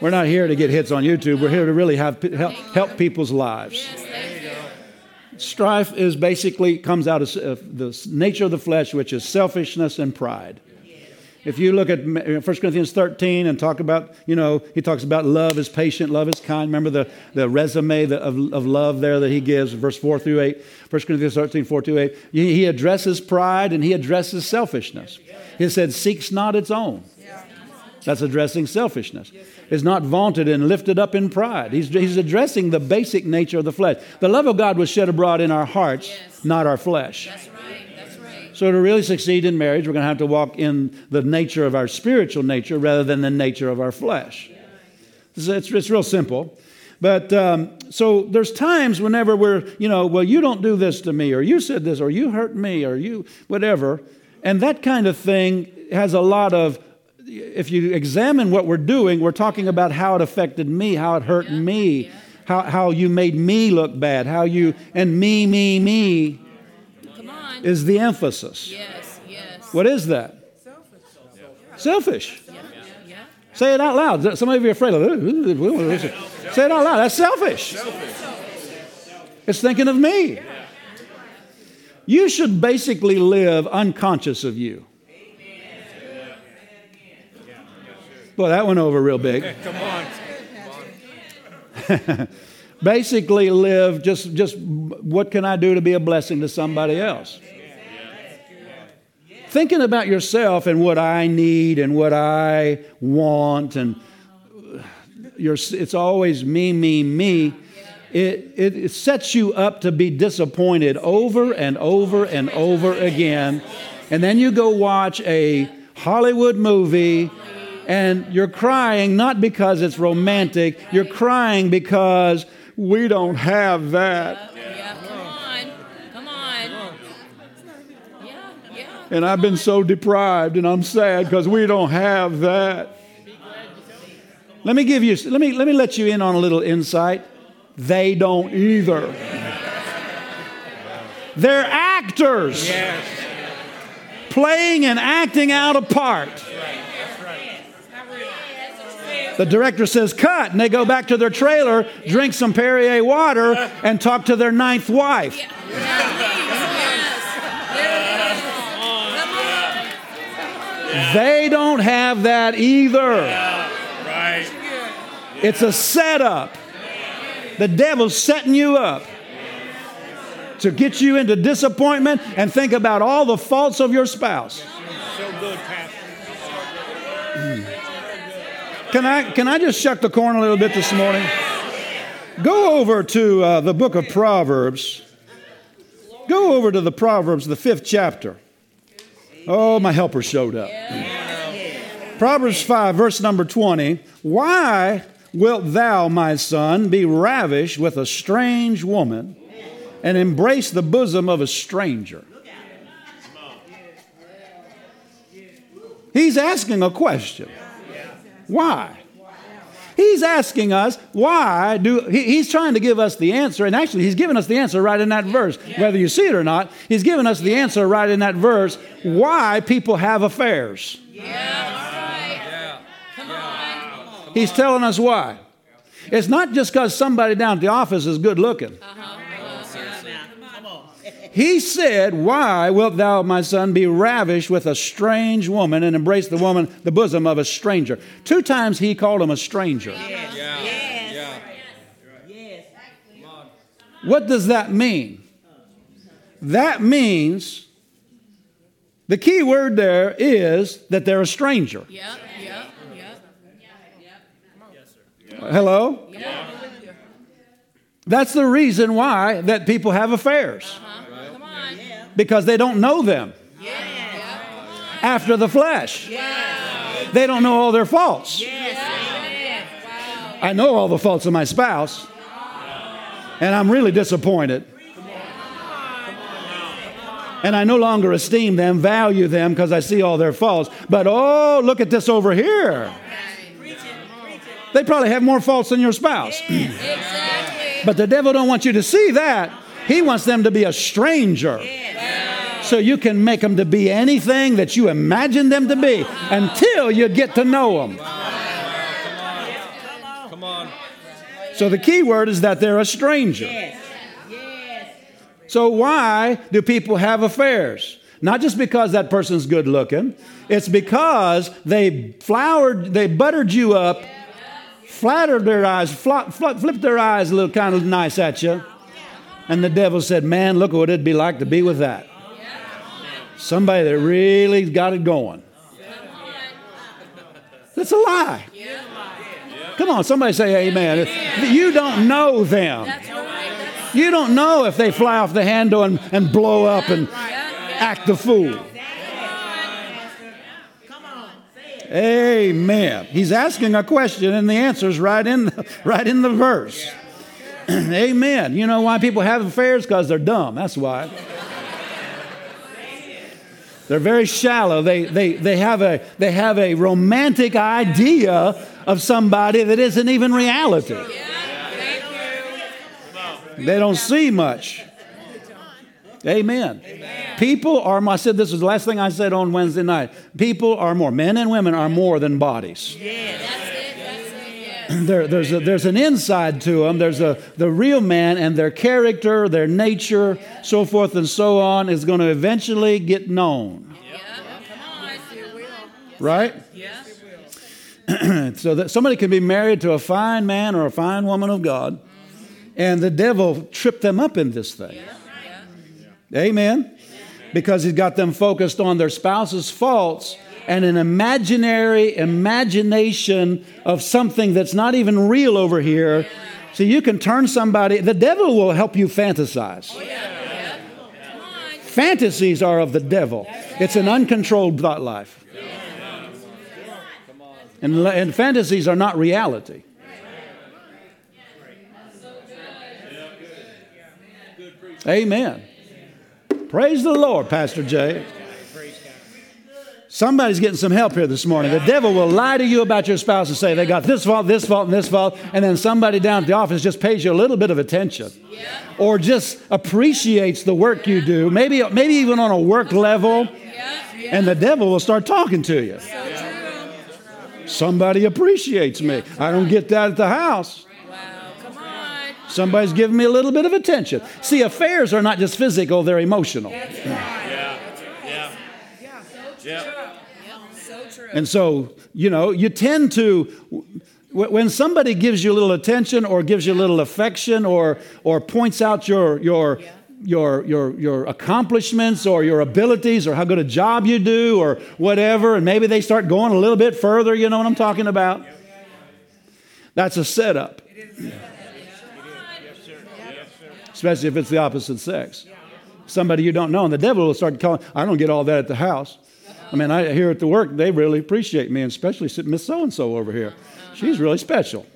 We're not here to get hits on YouTube. We're here to really have help, help people's lives. Strife is basically comes out of the nature of the flesh, which is selfishness and pride. If you look at 1 uh, Corinthians 13 and talk about, you know, he talks about love is patient, love is kind. Remember the, the resume of, of love there that he gives, verse 4 through 8. 1 Corinthians 13, 4 through 8. He addresses pride and he addresses selfishness. He said, seeks not its own. That's addressing selfishness. Is not vaunted and lifted up in pride. He's, he's addressing the basic nature of the flesh. The love of God was shed abroad in our hearts, not our flesh. So, to really succeed in marriage, we're going to have to walk in the nature of our spiritual nature rather than the nature of our flesh. It's, it's, it's real simple. But um, so there's times whenever we're, you know, well, you don't do this to me, or you said this, or you hurt me, or you, whatever. And that kind of thing has a lot of, if you examine what we're doing, we're talking about how it affected me, how it hurt yeah, me, yeah. How, how you made me look bad, how you, and me, me, me is the emphasis. Yes, yes. What is that? Selfish. Selfish. Yeah, yeah. Say it out loud. Some of you are afraid of it. Say it out loud. That's selfish. selfish. It's thinking of me. You should basically live unconscious of you. Well, that went over real big. Come on. basically live just just what can I do to be a blessing to somebody else? Thinking about yourself and what I need and what I want and it's always me, me, me. It, it, it sets you up to be disappointed over and over and over again. And then you go watch a Hollywood movie and you're crying not because it's romantic, you're crying because we don't have that. Yeah, come on. Come on. Yeah, yeah. And I've been so deprived and I'm sad because we don't have that. Let me give you let me let me let you in on a little insight. They don't either. They're actors. Yes. Playing and acting out a part. The director says, cut. And they go back to their trailer, drink some Perrier water, and talk to their ninth wife. They don't have that either. It's a setup. The devil's setting you up to get you into disappointment and think about all the faults of your spouse. So good, Pastor. Mm. Can I, can I just shuck the corn a little bit this morning? Go over to uh, the book of Proverbs. Go over to the Proverbs, the fifth chapter. Oh, my helper showed up. Proverbs 5, verse number 20. Why wilt thou, my son, be ravished with a strange woman and embrace the bosom of a stranger? He's asking a question. Why? He's asking us, why do, he, he's trying to give us the answer, and actually, he's given us the answer right in that verse. Whether you see it or not, he's given us the answer right in that verse why people have affairs. He's telling us why. It's not just because somebody down at the office is good looking. Uh-huh. He said, Why wilt thou, my son, be ravished with a strange woman and embrace the woman, the bosom of a stranger? Two times he called him a stranger. What does that mean? That means the key word there is that they're a stranger. Yep, yep, yep. Hello? That's the reason why that people have affairs Uh-huh. Because they don't know them after the flesh. They don't know all their faults. I know all the faults of my spouse, and I'm really disappointed. And I no longer esteem them, value them because I see all their faults. But oh, look at this over here. They probably have more faults than your spouse. Exactly. But the devil don't want you to see that. He wants them to be a stranger. So you can make them to be anything that you imagine them to be until you get to know them. Come on. So the key word is that they're a stranger. So why do people have affairs? Not just because that person's good looking. It's because they flowered, they buttered you up, flattered their eyes, fl- fl- flipped their eyes a little kind of nice at you. And the devil said, Man, look what it'd be like to be with that. Somebody that really got it going. That's a lie. Come on, somebody say amen. You don't know them. You don't know if they fly off the handle and, and blow up and act the fool. Amen. He's asking a question, and the answer is right in, right in the verse. Amen. You know why people have affairs? Because they're dumb. That's why. They're very shallow. They, they, they, have a, they have a romantic idea of somebody that isn't even reality. They don't see much. Amen. People are, I said this was the last thing I said on Wednesday night. People are more, men and women are more than bodies. There, there's, a, there's an inside to them. There's a, the real man and their character, their nature, so forth and so on is going to eventually get known. Yeah. Right? So that somebody can be married to a fine man or a fine woman of God, and the devil tripped them up in this thing. Amen. Because he's got them focused on their spouse's faults and an imaginary imagination of something that's not even real over here. So you can turn somebody, the devil will help you fantasize. Fantasies are of the devil, it's an uncontrolled thought life. And, and fantasies are not reality. Amen. Praise the Lord, Pastor Jay. Somebody's getting some help here this morning. The devil will lie to you about your spouse and say they got this fault, this fault, and this fault, and then somebody down at the office just pays you a little bit of attention, or just appreciates the work you do, maybe maybe even on a work level, and the devil will start talking to you. Somebody appreciates me. I don't get that at the house. Wow. Come on. Somebody's giving me a little bit of attention. See, affairs are not just physical, they're emotional. Yeah. Yeah. Yeah. So true. And so, you know, you tend to, when somebody gives you a little attention or gives you a little affection or, or points out your, your, your, your, your accomplishments or your abilities or how good a job you do or whatever, and maybe they start going a little bit further, you know what I'm talking about? That's a setup. Especially if it's the opposite sex. Somebody you don't know, and the devil will start calling, I don't get all that at the house. I mean, I hear at the work, they really appreciate me, and especially Miss So and so over here. She's uh-huh. really special.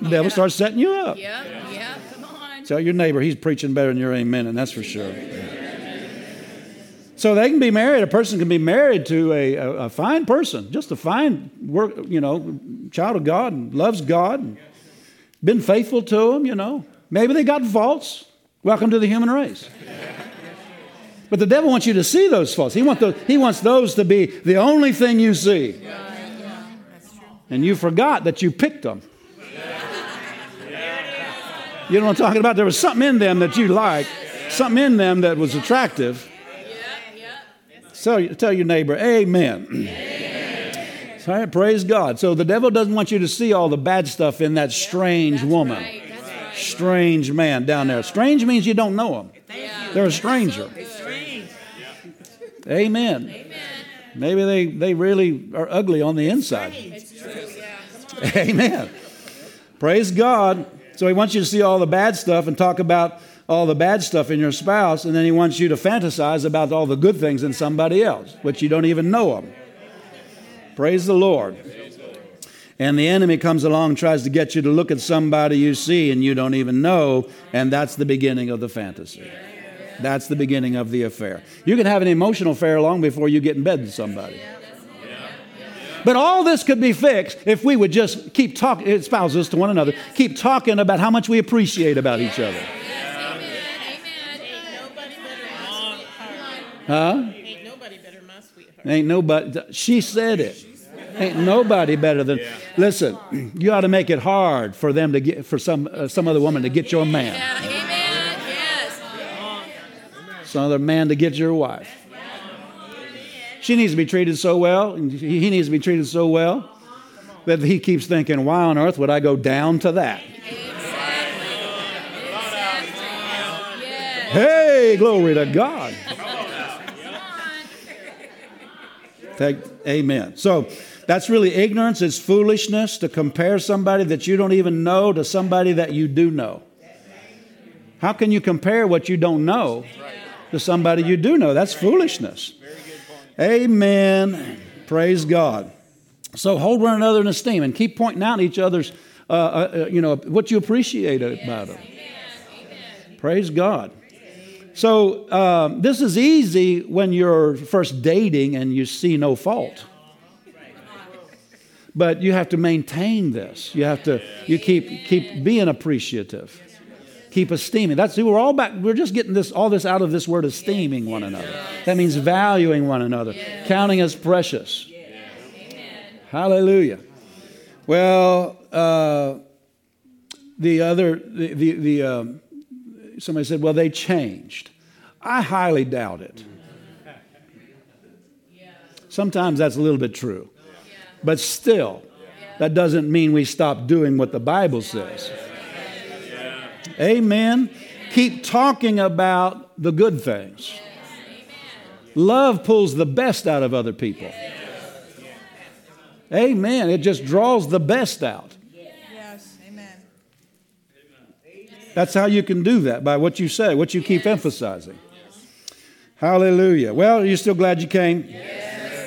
The devil starts setting you up. Yeah. Yeah. Come on. Tell your neighbor he's preaching better than your amen, and that's for sure. So they can be married. A person can be married to a, a, a fine person, just a fine work, you know, child of God and loves God, and been faithful to him. You know, maybe they got faults. Welcome to the human race. But the devil wants you to see those faults. He, want those, he wants those to be the only thing you see. and you forgot that you picked them. You know what I'm talking about? There was something in them that you liked, something in them that was attractive. So tell your neighbor, Amen. Praise God. So the devil doesn't want you to see all the bad stuff in that strange woman, strange man down there. Strange means you don't know them. They're a stranger. Amen. Maybe they, they really are ugly on the inside. Amen. Praise God. So he wants you to see all the bad stuff and talk about all the bad stuff in your spouse, and then he wants you to fantasize about all the good things in somebody else, which you don't even know them. Praise the Lord. And the enemy comes along and tries to get you to look at somebody you see and you don't even know, and that's the beginning of the fantasy. That's the beginning of the affair. You can have an emotional affair long before you get in bed with somebody. But all this could be fixed if we would just keep talking, spouses to one another, keep talking about how much we appreciate about each other. Huh? Ain't nobody better my sweetheart. Ain't nobody, she said it. Ain't nobody better than. Listen, you ought to make it hard for them to get, for some, uh, some other woman to get your man, Yeah, amen. Yes. some other man to get your wife. She needs to be treated so well, and he he needs to be treated so well that he keeps thinking, why on earth would I go down to that? Yes. Hey, glory to God. Thank- amen. So that's really ignorance. It's foolishness to compare somebody that you don't even know to somebody that you do know. How can you compare what you don't know to somebody you do know? That's foolishness. Amen. Praise God. So hold one another in esteem and keep pointing out each other's, uh, uh, uh, you know, what you appreciate about them. Praise God. So um, this is easy when you're first dating and you see no fault. But you have to maintain this. You have to you keep keep being appreciative. Keep esteeming. That's we're all back. We're just getting this all this out of this word esteeming one another. That means valuing one another, counting as precious. Hallelujah. Well, uh, the other the the, the um, somebody said, well, they changed. I highly doubt it. Sometimes that's a little bit true. But still, that doesn't mean we stop doing what the Bible says. Amen. Keep talking about the good things. Love pulls the best out of other people. Amen. It just draws the best out. Yes, amen. That's how you can do that by what you say, what you keep emphasizing. Hallelujah. Well, are you still glad you came?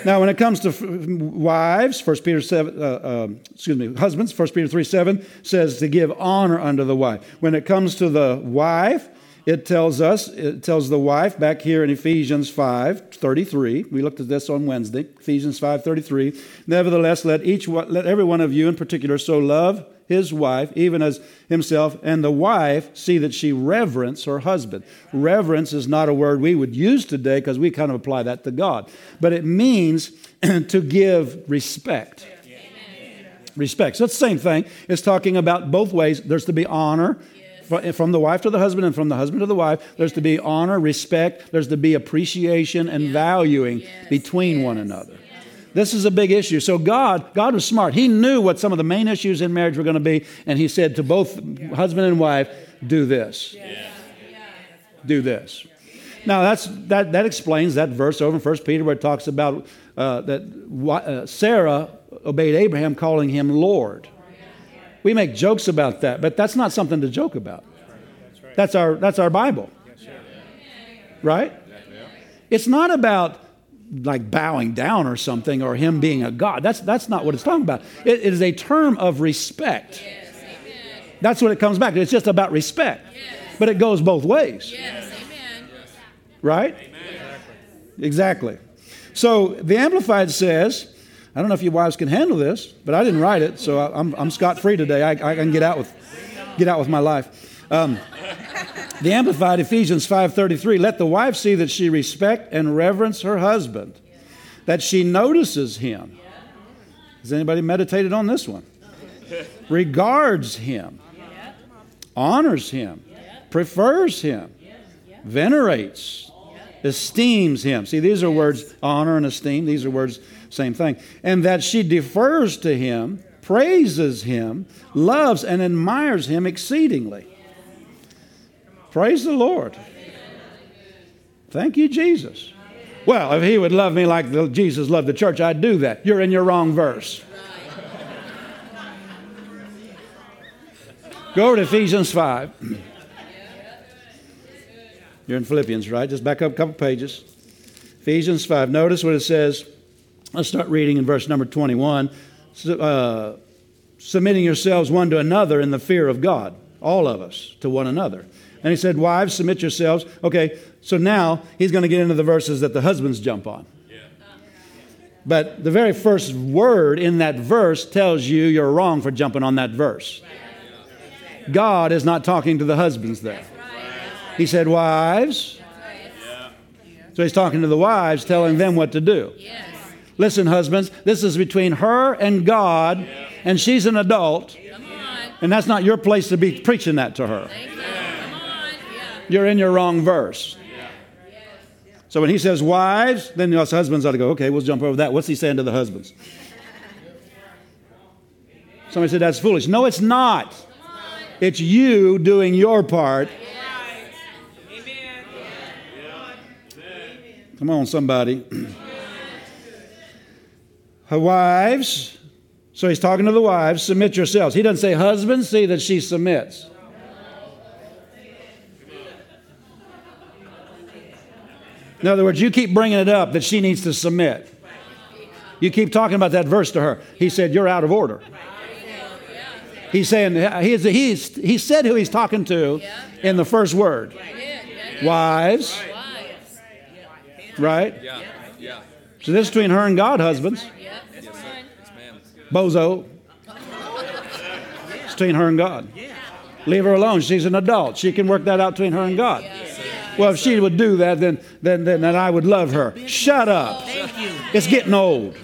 Now, when it comes to wives, 1 Peter 7, uh, uh, excuse me, husbands, 1 Peter 3 7 says to give honor unto the wife. When it comes to the wife, it tells us, it tells the wife back here in Ephesians 5 33. We looked at this on Wednesday, Ephesians 5 33. Nevertheless, let each let every one of you in particular so love his wife, even as himself, and the wife see that she reverence her husband. Reverence is not a word we would use today because we kind of apply that to God, but it means to give respect. Respect. So it's the same thing. It's talking about both ways. There's to be honor from the wife to the husband and from the husband to the wife. There's to be honor, respect. There's to be appreciation and valuing between one another. This is a big issue. So God, God was smart. He knew what some of the main issues in marriage were going to be, and He said to both husband and wife, "Do this. Do this." Now that's that that explains that verse over in First Peter where it talks about uh, that uh, Sarah obeyed Abraham, calling him Lord. We make jokes about that, but that's not something to joke about. That's our that's our Bible, right? It's not about like bowing down or something or him being a god. That's, that's not what it's talking about. It, it is a term of respect. That's what it comes back to. It's just about respect. But it goes both ways, Yes, amen. right? Exactly. So the Amplified says, I don't know if you wives can handle this, but I didn't write it, so I- I'm, I'm scot free today. I, I can get out with, get out with my life. Um, the Amplified Ephesians 5:33 let the wife see that she respect and reverence her husband that she notices him Has anybody meditated on this one? Regards him, honors him, prefers him, venerates, esteems him. See, these are words honor and esteem. These are words, same thing. And that she defers to him, praises him, loves and admires him exceedingly. Praise the Lord. Thank you, Jesus. Well, if he would love me like the, Jesus loved the church, I'd do that. You're in your wrong verse. Go to Ephesians 5. You're in Philippians, right? Just back up a couple pages. Ephesians 5. Notice what it says. Let's start reading in verse number 21. Uh, submitting yourselves one to another in the fear of God, all of us to one another. And he said, Wives, submit yourselves. Okay, so now he's going to get into the verses that the husbands jump on. But the very first word in that verse tells you you're wrong for jumping on that verse. God is not talking to the husbands there. He said, Wives. So he's talking to the wives, telling them what to do. Listen, husbands, this is between her and God, and she's an adult, and that's not your place to be preaching that to her. You're in your wrong verse. So when he says wives, then us husbands ought to go, okay, we'll jump over that. What's he saying to the husbands? Somebody said that's foolish. No, it's not. It's you doing your part. Come on, somebody. Her wives, so he's talking to the wives, submit yourselves. He doesn't say, husbands, see that she submits. In other words, you keep bringing it up that she needs to submit. You keep talking about that verse to her. He said, You're out of order. He's saying, he's, he's, he said who he's talking to in the first word Wives. Right? So this is between her and God, husbands. Bozo. It's between her and God. Leave her alone. She's an adult. She can work that out between her and God. Well, if she would do that, then, then, then, then I would love her. Shut up. It's getting old.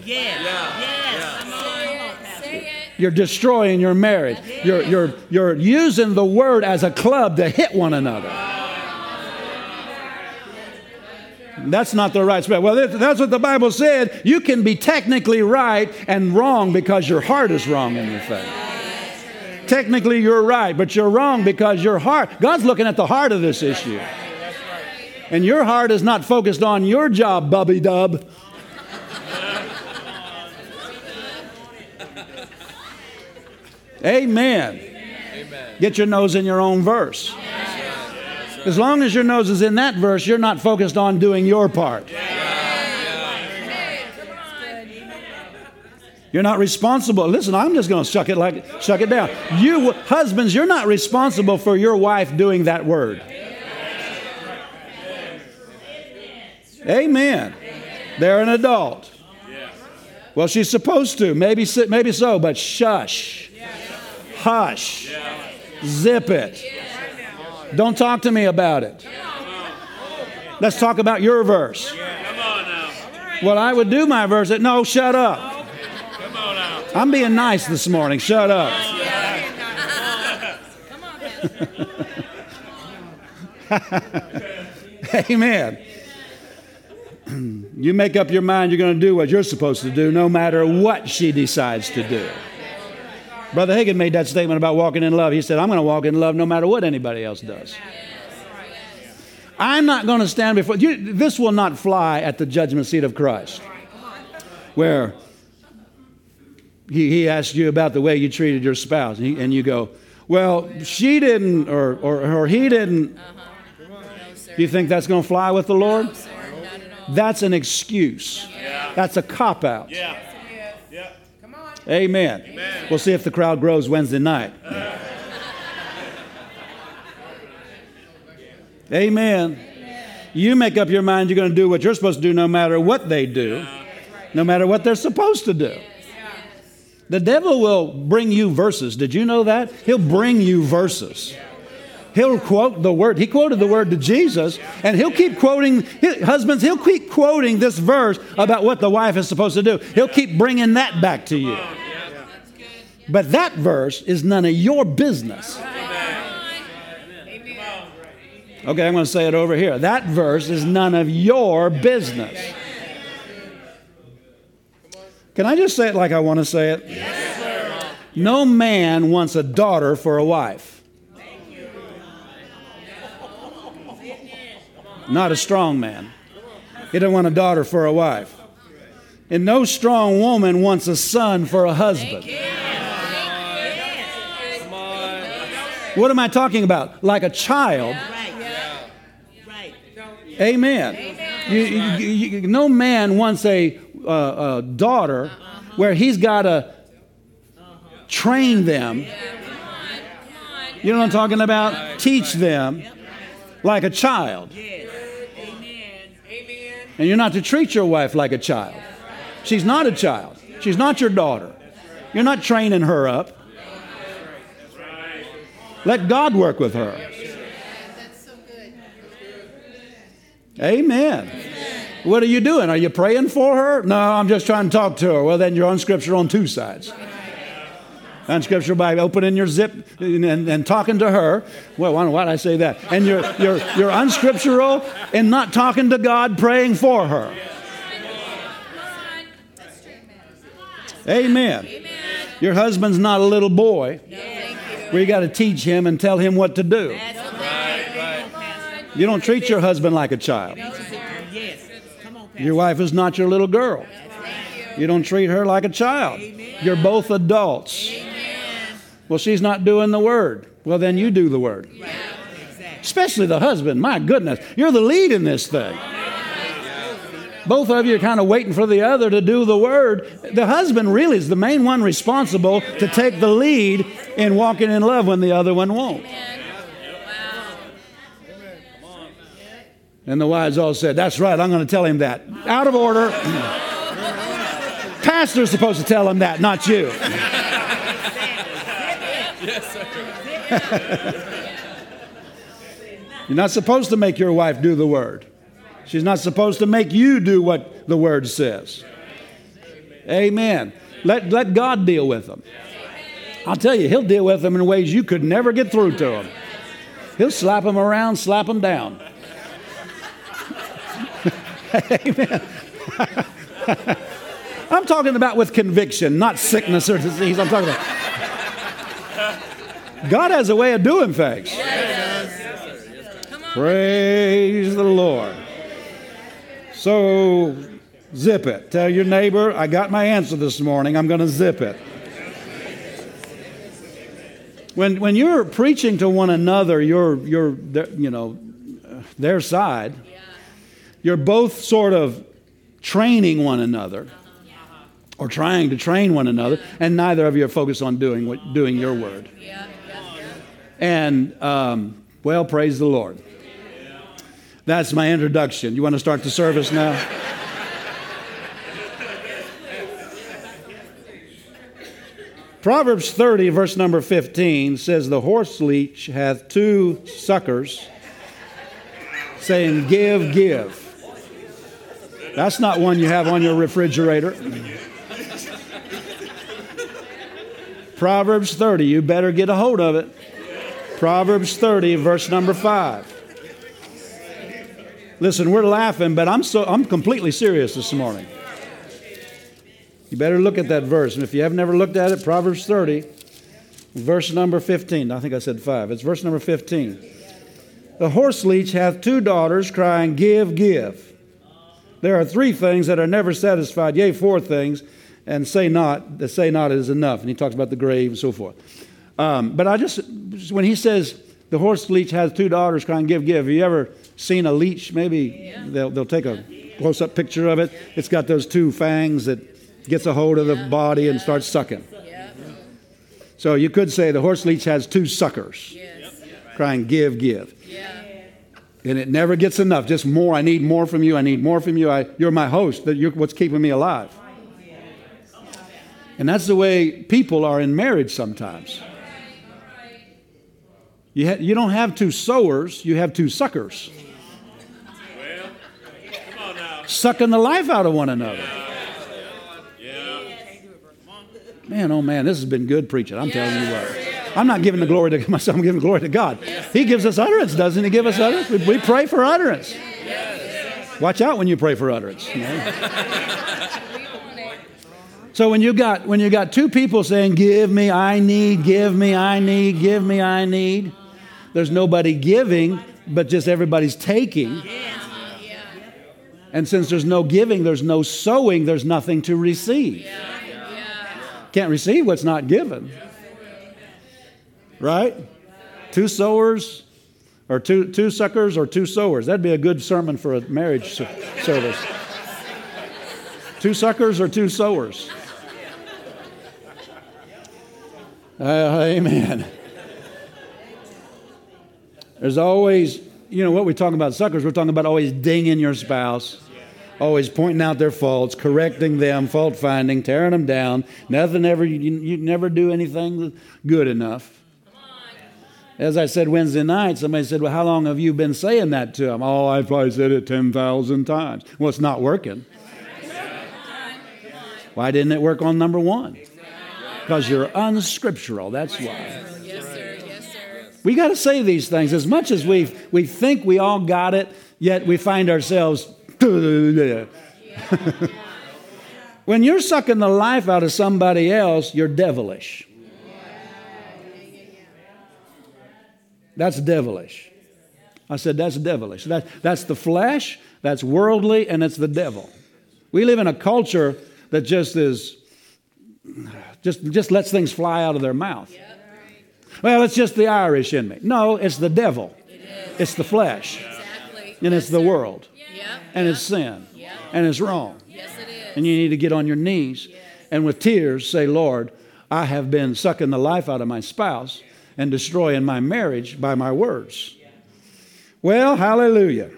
You're destroying your marriage. You're, you're, you're using the word as a club to hit one another. That's not the right spell. Well, that's what the Bible said. You can be technically right and wrong because your heart is wrong in your faith. Technically, you're right, but you're wrong because your heart, God's looking at the heart of this issue. And your heart is not focused on your job, Bubby Dub. Amen. Amen. Get your nose in your own verse. As long as your nose is in that verse, you're not focused on doing your part. You're not responsible. Listen, I'm just going to shuck it like shuck it down. You husbands, you're not responsible for your wife doing that word. Amen. They're an adult. Well, she's supposed to. Maybe maybe so, but shush. Hush. Zip it. Don't talk to me about it. Let's talk about your verse. Well, I would do my verse. No, shut up. I'm being nice this morning. Shut up. Amen. You make up your mind you're going to do what you're supposed to do no matter what she decides to do. Brother Hagin made that statement about walking in love. He said, I'm going to walk in love no matter what anybody else does. I'm not going to stand before you. This will not fly at the judgment seat of Christ, where he, he asks you about the way you treated your spouse, and, he, and you go, Well, she didn't, or, or, or he didn't. Do you think that's going to fly with the Lord? That's an excuse. That's a cop out. Yeah. Amen. Amen. We'll see if the crowd grows Wednesday night. Amen. You make up your mind you're going to do what you're supposed to do no matter what they do, no matter what they're supposed to do. The devil will bring you verses. Did you know that? He'll bring you verses. He'll quote the word. He quoted the word to Jesus, and he'll keep quoting, husbands, he'll keep quoting this verse about what the wife is supposed to do. He'll keep bringing that back to you. But that verse is none of your business. Okay, I'm going to say it over here. That verse is none of your business. Can I just say it like I want to say it? Yes, no man wants a daughter for a wife. Not a strong man. He doesn't want a daughter for a wife. And no strong woman wants a son for a husband. What am I talking about? Like a child. Amen. You, you, you, no man wants a, uh, a daughter where he's got to train them. You know what I'm talking about? Teach them like a child. And you're not to treat your wife like a child. She's not a child. She's not your daughter. You're not training her up. Let God work with her. Amen. What are you doing? Are you praying for her? No, I'm just trying to talk to her. Well, then you're on scripture on two sides. On scripture by opening your zip and, and, and talking to her. Well, why, why did I say that? And you're, you're, you're unscriptural and not talking to God, praying for her. Amen. Your husband's not a little boy you got to teach him and tell him what to do. You don't treat your husband like a child. Your wife is not your little girl. You don't treat her like a child. You're both adults. Well, she's not doing the word. Well, then you do the word. Especially the husband. My goodness, you're the lead in this thing. Both of you are kind of waiting for the other to do the word. The husband really is the main one responsible to take the lead in walking in love when the other one won't. And the wives all said, That's right, I'm going to tell him that. Out of order. Pastor's supposed to tell him that, not you. You're not supposed to make your wife do the word. She's not supposed to make you do what the word says. Amen. Let, let God deal with them. I'll tell you, He'll deal with them in ways you could never get through to them. He'll slap them around, slap them down. Amen. I'm talking about with conviction, not sickness or disease. I'm talking about. God has a way of doing things. Praise the Lord. So, zip it. Tell your neighbor, I got my answer this morning. I'm going to zip it. When, when you're preaching to one another, you're, you're you know, their side, you're both sort of training one another or trying to train one another, and neither of you are focused on doing, what, doing your word. And, um, well, praise the Lord. That's my introduction. You want to start the service now? Proverbs 30, verse number 15 says, The horse leech hath two suckers, saying, Give, give. That's not one you have on your refrigerator. Proverbs 30, you better get a hold of it. Proverbs 30, verse number 5. Listen, we're laughing, but I'm so I'm completely serious this morning. You better look at that verse. And if you have never looked at it, Proverbs 30, verse number 15. I think I said 5. It's verse number 15. The horse leech hath two daughters crying, Give, give. There are three things that are never satisfied, yea, four things, and say not, the say not is enough. And he talks about the grave and so forth. Um, but I just, when he says the horse leech has two daughters crying, Give, give, have you ever seen a leech? Maybe yeah. they'll, they'll take a close up picture of it. It's got those two fangs that gets a hold of the body and starts sucking. So you could say the horse leech has two suckers yes. crying, Give, give. Yeah. And it never gets enough. Just more. I need more from you. I need more from you. I, you're my host. That you're what's keeping me alive. And that's the way people are in marriage sometimes. You, ha- you don't have two sowers, you have two suckers. Well. Sucking the life out of one another. Yeah. Man, oh man, this has been good preaching. I'm telling you what. I'm not giving the glory to myself, I'm giving glory to God. He gives us utterance, doesn't He give us utterance? We, we pray for utterance. Watch out when you pray for utterance. you know. So when you got when you got two people saying, "Give me, I need, give me, I need, give me, I need," there's nobody giving, but just everybody's taking. And since there's no giving, there's no sowing, there's nothing to receive. Can't receive what's not given. Right? Two sowers or two, two suckers or two sowers. That'd be a good sermon for a marriage service. two suckers or two sowers. Uh, amen. There's always, you know, what we're talking about suckers, we're talking about always dinging your spouse, always pointing out their faults, correcting them, fault finding, tearing them down. Nothing ever, you, you never do anything good enough. As I said Wednesday night, somebody said, Well, how long have you been saying that to him? Oh, I've probably said it 10,000 times. Well, it's not working. Why didn't it work on number one? Because you're unscriptural. That's why. We got to say these things as much as we we think we all got it, yet we find ourselves. when you're sucking the life out of somebody else, you're devilish. That's devilish. I said, that's devilish. That, that's the flesh, that's worldly, and it's the devil. We live in a culture that just is, just, just lets things fly out of their mouth. Well, it's just the Irish in me. No, it's the devil. It's the flesh. Exactly. And it's the world. Yep. And it's sin. Yep. And it's wrong. Yes, it is. And you need to get on your knees and with tears say, Lord, I have been sucking the life out of my spouse and destroying my marriage by my words. Well, hallelujah.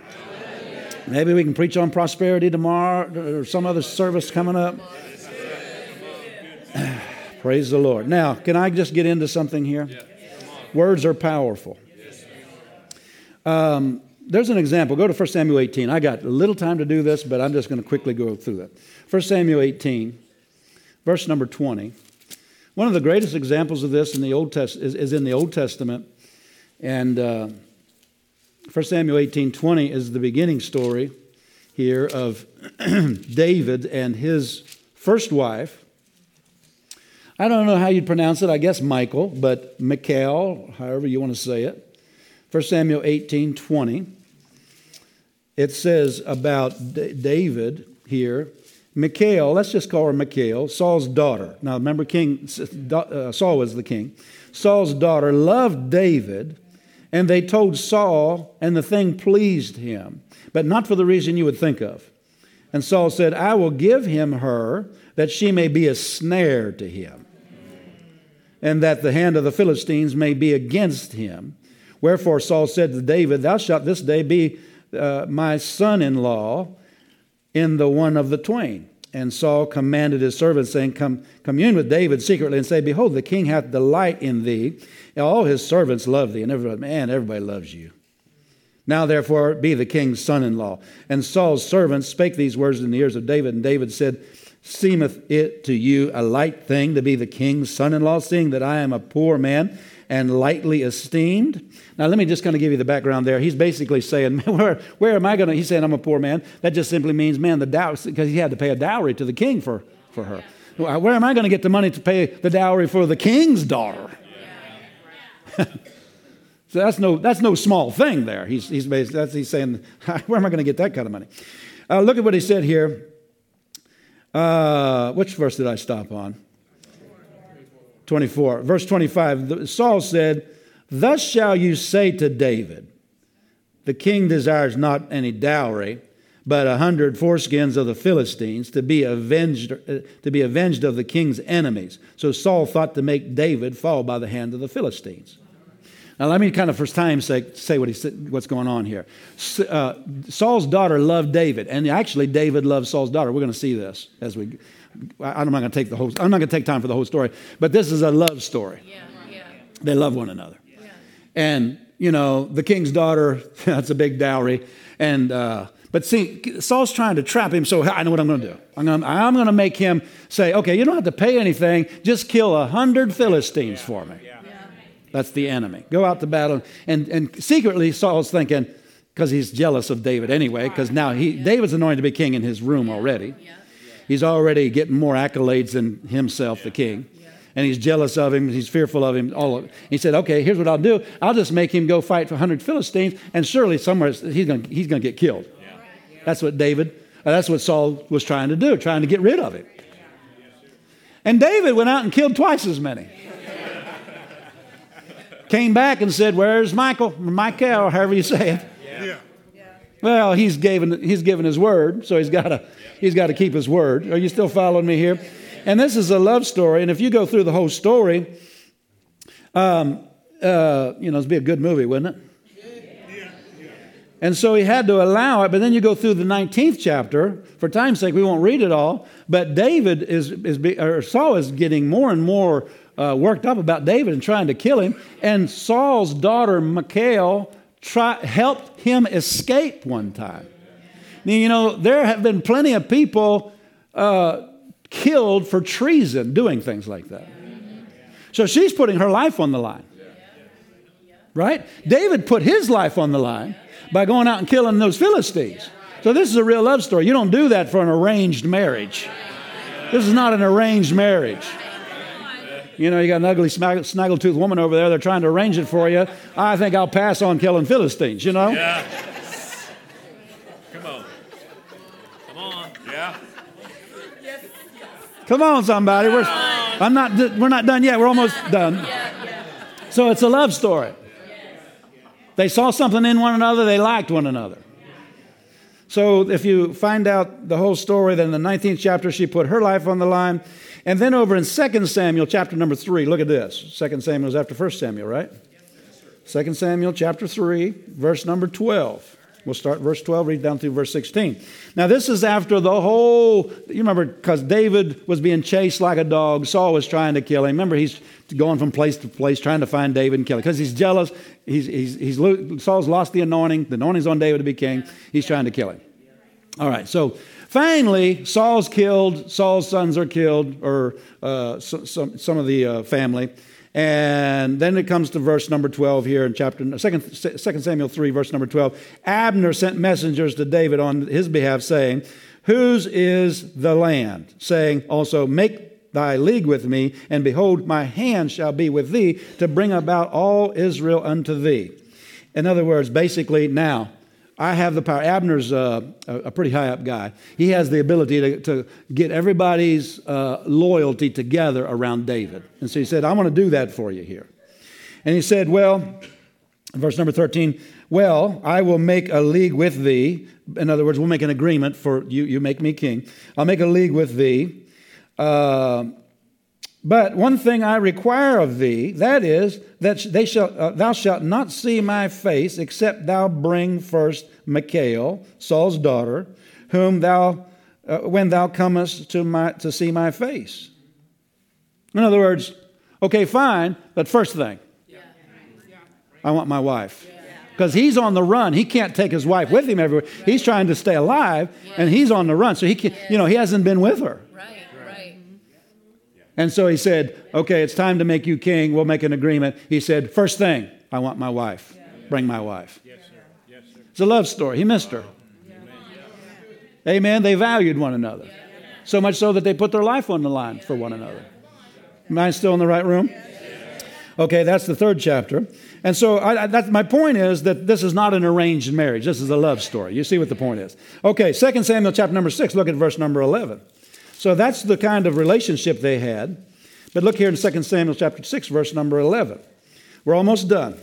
Maybe we can preach on prosperity tomorrow or some other service coming up. Praise the Lord. Now, can I just get into something here? Words are powerful. Um, there's an example. Go to 1 Samuel 18. I got little time to do this, but I'm just going to quickly go through that. 1 Samuel 18, verse number 20. One of the greatest examples of this in the Old Test is, is in the Old Testament, and uh, 1 Samuel 18, 20 is the beginning story here of David and his first wife. I don't know how you'd pronounce it. I guess Michael, but Michal, however you want to say it. 1 Samuel 18, 20. It says about D- David here, Michal, let's just call her Michal, Saul's daughter. Now remember, King uh, Saul was the king. Saul's daughter loved David, and they told Saul, and the thing pleased him, but not for the reason you would think of. And Saul said, I will give him her that she may be a snare to him, and that the hand of the Philistines may be against him. Wherefore Saul said to David, Thou shalt this day be uh, my son in law in the one of the twain. And Saul commanded his servants, saying, Come, commune with David secretly and say, Behold, the king hath delight in thee. And all his servants love thee. And everybody, man, everybody loves you. Now, therefore, be the king's son in law. And Saul's servants spake these words in the ears of David. And David said, Seemeth it to you a light thing to be the king's son in law, seeing that I am a poor man and lightly esteemed? Now, let me just kind of give you the background there. He's basically saying, Where, where am I going to? He's saying, I'm a poor man. That just simply means, man, the dowry, because he had to pay a dowry to the king for, for her. Where am I going to get the money to pay the dowry for the king's daughter? So that's no, that's no small thing there. He's, he's, basically, that's, he's saying, where am I going to get that kind of money? Uh, look at what he said here. Uh, which verse did I stop on? 24. Verse 25. Saul said, Thus shall you say to David, The king desires not any dowry, but a hundred foreskins of the Philistines to be avenged, uh, to be avenged of the king's enemies. So Saul thought to make David fall by the hand of the Philistines. Now, let me kind of for time's sake say what he said, what's going on here. Uh, Saul's daughter loved David, and actually, David loved Saul's daughter. We're going to see this as we. I'm not going to take the whole. I'm not going to take time for the whole story, but this is a love story. Yeah, yeah. They love one another. Yeah. And, you know, the king's daughter, that's a big dowry. And, uh, but see, Saul's trying to trap him, so I know what I'm going to do. I'm going to, I'm going to make him say, okay, you don't have to pay anything, just kill a hundred Philistines for me. That's the enemy. Go out to battle. And, and secretly, Saul's thinking, because he's jealous of David anyway, because now he, David's anointed to be king in his room already. He's already getting more accolades than himself, the king. And he's jealous of him. He's fearful of him. All of it. He said, okay, here's what I'll do. I'll just make him go fight for 100 Philistines, and surely somewhere he's going he's to get killed. That's what David, uh, that's what Saul was trying to do, trying to get rid of him. And David went out and killed twice as many. Came back and said, Where's Michael? Michael, however you say it. Yeah. Well, he's given, he's given his word, so he's got to he's got to keep his word. Are you still following me here? And this is a love story, and if you go through the whole story, um, uh, you know, it'd be a good movie, wouldn't it? And so he had to allow it, but then you go through the 19th chapter. For time's sake, we won't read it all. But David is, is or Saul is getting more and more uh, worked up about David and trying to kill him. And Saul's daughter, Michal, try, helped him escape one time. Now, you know, there have been plenty of people uh, killed for treason doing things like that. So she's putting her life on the line. Right? David put his life on the line by going out and killing those Philistines. So this is a real love story. You don't do that for an arranged marriage. This is not an arranged marriage. You know, you got an ugly snaggletooth woman over there. They're trying to arrange it for you. I think I'll pass on killing Philistines, you know? Yeah. Come on. Come on. Yeah. Come on, somebody. We're, I'm not, we're not done yet. We're almost done. So it's a love story. They saw something in one another, they liked one another. So if you find out the whole story, then in the 19th chapter, she put her life on the line. And then over in 2 Samuel, chapter number 3, look at this. 2 Samuel is after 1 Samuel, right? 2 Samuel, chapter 3, verse number 12. We'll start verse 12, read down through verse 16. Now, this is after the whole, you remember, because David was being chased like a dog. Saul was trying to kill him. Remember, he's going from place to place trying to find David and kill him because he's jealous. He's, he's, he's, Saul's lost the anointing. The anointing's on David to be king. He's trying to kill him. All right, so Finally, Saul's killed, Saul's sons are killed, or uh, so, some, some of the uh, family. And then it comes to verse number 12 here in chapter 2 Samuel 3, verse number 12. Abner sent messengers to David on his behalf, saying, Whose is the land? Saying also, Make thy league with me, and behold, my hand shall be with thee to bring about all Israel unto thee. In other words, basically, now, I have the power. Abner's uh, a pretty high up guy. He has the ability to, to get everybody's uh, loyalty together around David. And so he said, I want to do that for you here. And he said, Well, verse number 13, well, I will make a league with thee. In other words, we'll make an agreement for you, you make me king. I'll make a league with thee. Uh, but one thing I require of thee, that is, that they shall, uh, thou shalt not see my face, except thou bring first Michal, Saul's daughter, whom thou, uh, when thou comest to, my, to see my face. In other words, okay, fine, but first thing, I want my wife. Because he's on the run. He can't take his wife with him everywhere. He's trying to stay alive, and he's on the run. So he can, you know, he hasn't been with her. And so he said, Okay, it's time to make you king. We'll make an agreement. He said, First thing, I want my wife. Bring my wife. Yes, sir. Yes, sir. It's a love story. He missed her. Amen. They valued one another. So much so that they put their life on the line for one another. Am I still in the right room? Okay, that's the third chapter. And so I, that's, my point is that this is not an arranged marriage. This is a love story. You see what the point is. Okay, 2 Samuel chapter number 6, look at verse number 11. So that's the kind of relationship they had. But look here in 2 Samuel chapter 6, verse number 11. We're almost done.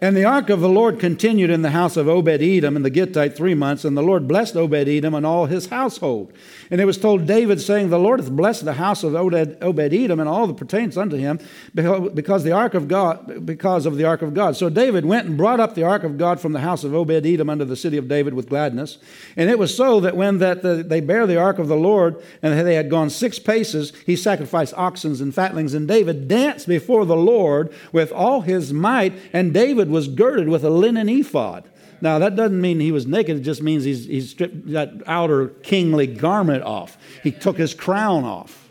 And the ark of the Lord continued in the house of Obed Edom and the Gittite three months, and the Lord blessed Obed Edom and all his household. And it was told David, saying, The Lord hath blessed the house of Obed Edom and all that pertains unto him, because the ark of God, because of the ark of God. So David went and brought up the ark of God from the house of Obed Edom unto the city of David with gladness. And it was so that when that the, they bare the ark of the Lord, and they had gone six paces, he sacrificed oxen and fatlings, and David danced before the Lord with all his might, and David Was girded with a linen ephod. Now, that doesn't mean he was naked, it just means he's, he's stripped that outer kingly garment off. He took his crown off.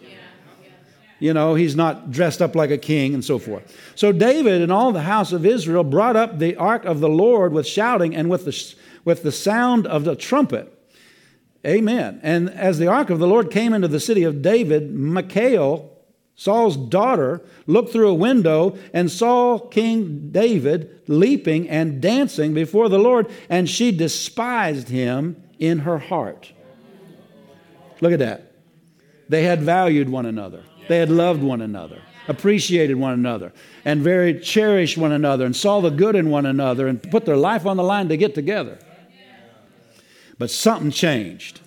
You know, he's not dressed up like a king and so forth. So, David and all the house of Israel brought up the ark of the Lord with shouting and with the, with the sound of the trumpet. Amen. And as the ark of the Lord came into the city of David, Michal, Saul's daughter looked through a window and saw King David leaping and dancing before the Lord, and she despised him in her heart. Look at that. They had valued one another, they had loved one another, appreciated one another, and very cherished one another, and saw the good in one another, and put their life on the line to get together. But something changed.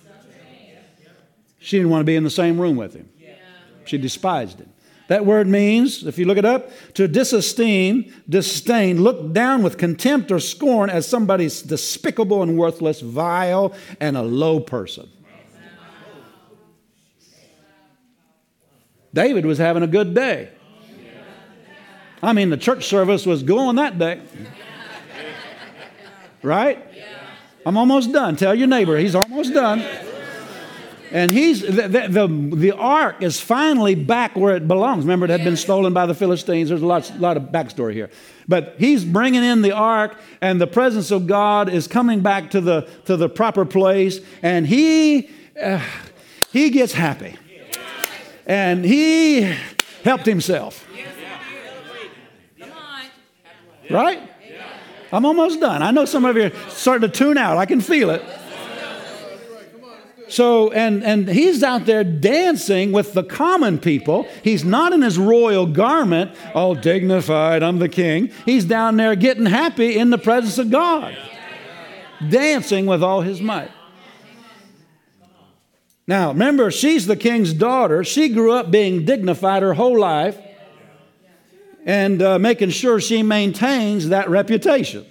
She didn't want to be in the same room with him. She despised him. That word means, if you look it up, to disesteem, disdain, look down with contempt or scorn as somebody's despicable and worthless, vile, and a low person. David was having a good day. I mean, the church service was going that day. Right? I'm almost done. Tell your neighbor, he's almost done. And he's the, the, the, ark is finally back where it belongs. Remember, it had been stolen by the Philistines. There's a lot, lot of backstory here. But he's bringing in the ark, and the presence of God is coming back to the, to the proper place, and he, uh, he gets happy. And he helped himself. Right? I'm almost done. I know some of you are starting to tune out. I can feel it. So, and, and he's out there dancing with the common people. He's not in his royal garment, all dignified, I'm the king. He's down there getting happy in the presence of God, dancing with all his might. Now, remember, she's the king's daughter. She grew up being dignified her whole life and uh, making sure she maintains that reputation.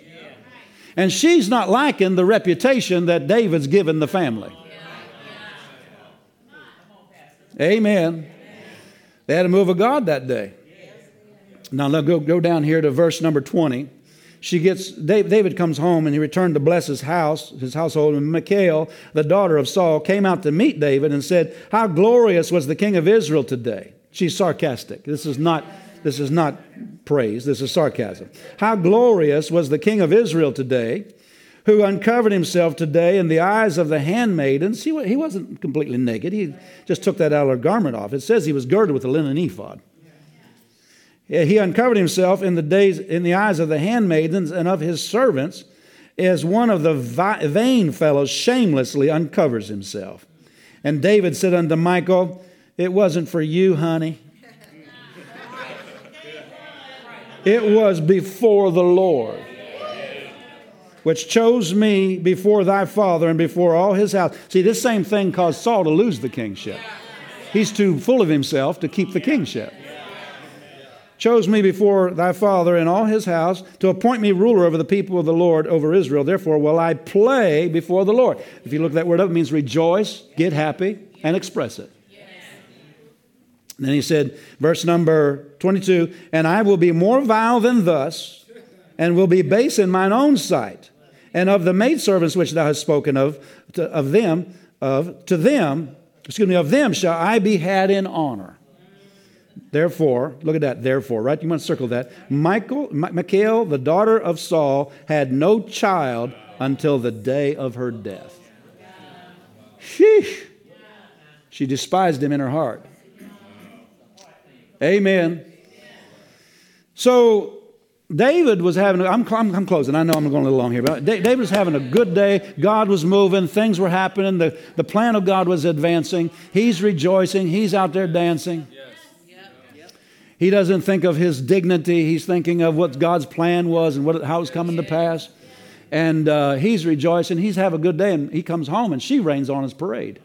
And she's not liking the reputation that David's given the family. Amen. They had a move of God that day. Now, let's go, go down here to verse number 20. She gets, David comes home and he returned to bless his house, his household. And Michal, the daughter of Saul, came out to meet David and said, How glorious was the king of Israel today. She's sarcastic. This is not, this is not praise, this is sarcasm. How glorious was the king of Israel today who uncovered himself today in the eyes of the handmaidens. He, he wasn't completely naked, he just took that outer garment off. It says he was girded with a linen ephod. He uncovered himself in the days in the eyes of the handmaidens and of his servants, as one of the vain fellows shamelessly uncovers himself. And David said unto Michael, It wasn't for you, honey. It was before the Lord which chose me before thy father and before all his house. See, this same thing caused Saul to lose the kingship. He's too full of himself to keep the kingship. Chose me before thy father and all his house to appoint me ruler over the people of the Lord, over Israel. Therefore, will I play before the Lord. If you look that word up, it means rejoice, get happy, and express it. then he said, verse number 22, and I will be more vile than thus, and will be base in mine own sight and of the maidservants which thou hast spoken of, to, of them, of to them, excuse me, of them shall I be had in honor. Therefore, look at that, therefore, right? You want to circle that. Michael, Michael, the daughter of Saul, had no child until the day of her death. Sheesh. She despised him in her heart. Amen. So David was having, I'm, I'm, I'm, closing, I know I'm going a little long here, but David was having a good day. God was moving, things were happening, the, the plan of God was advancing. He's rejoicing, he's out there dancing. Yes. He doesn't think of his dignity. He's thinking of what God's plan was and what, how it's coming to pass. And uh, he's rejoicing. He's have a good day. And he comes home and she rains on his parade.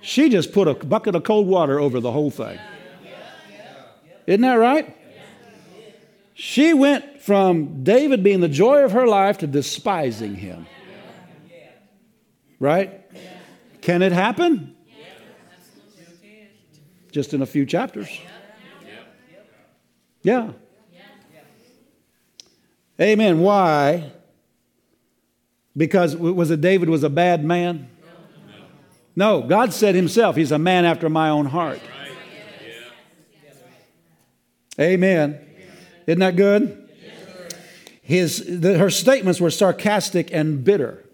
She just put a bucket of cold water over the whole thing. Isn't that right? She went from David being the joy of her life to despising him. Right? Can it happen? just in a few chapters. Yeah. Amen. Why? Because was it David was a bad man? No, God said himself, he's a man after my own heart. Amen. Isn't that good? His, the, her statements were sarcastic and bitter.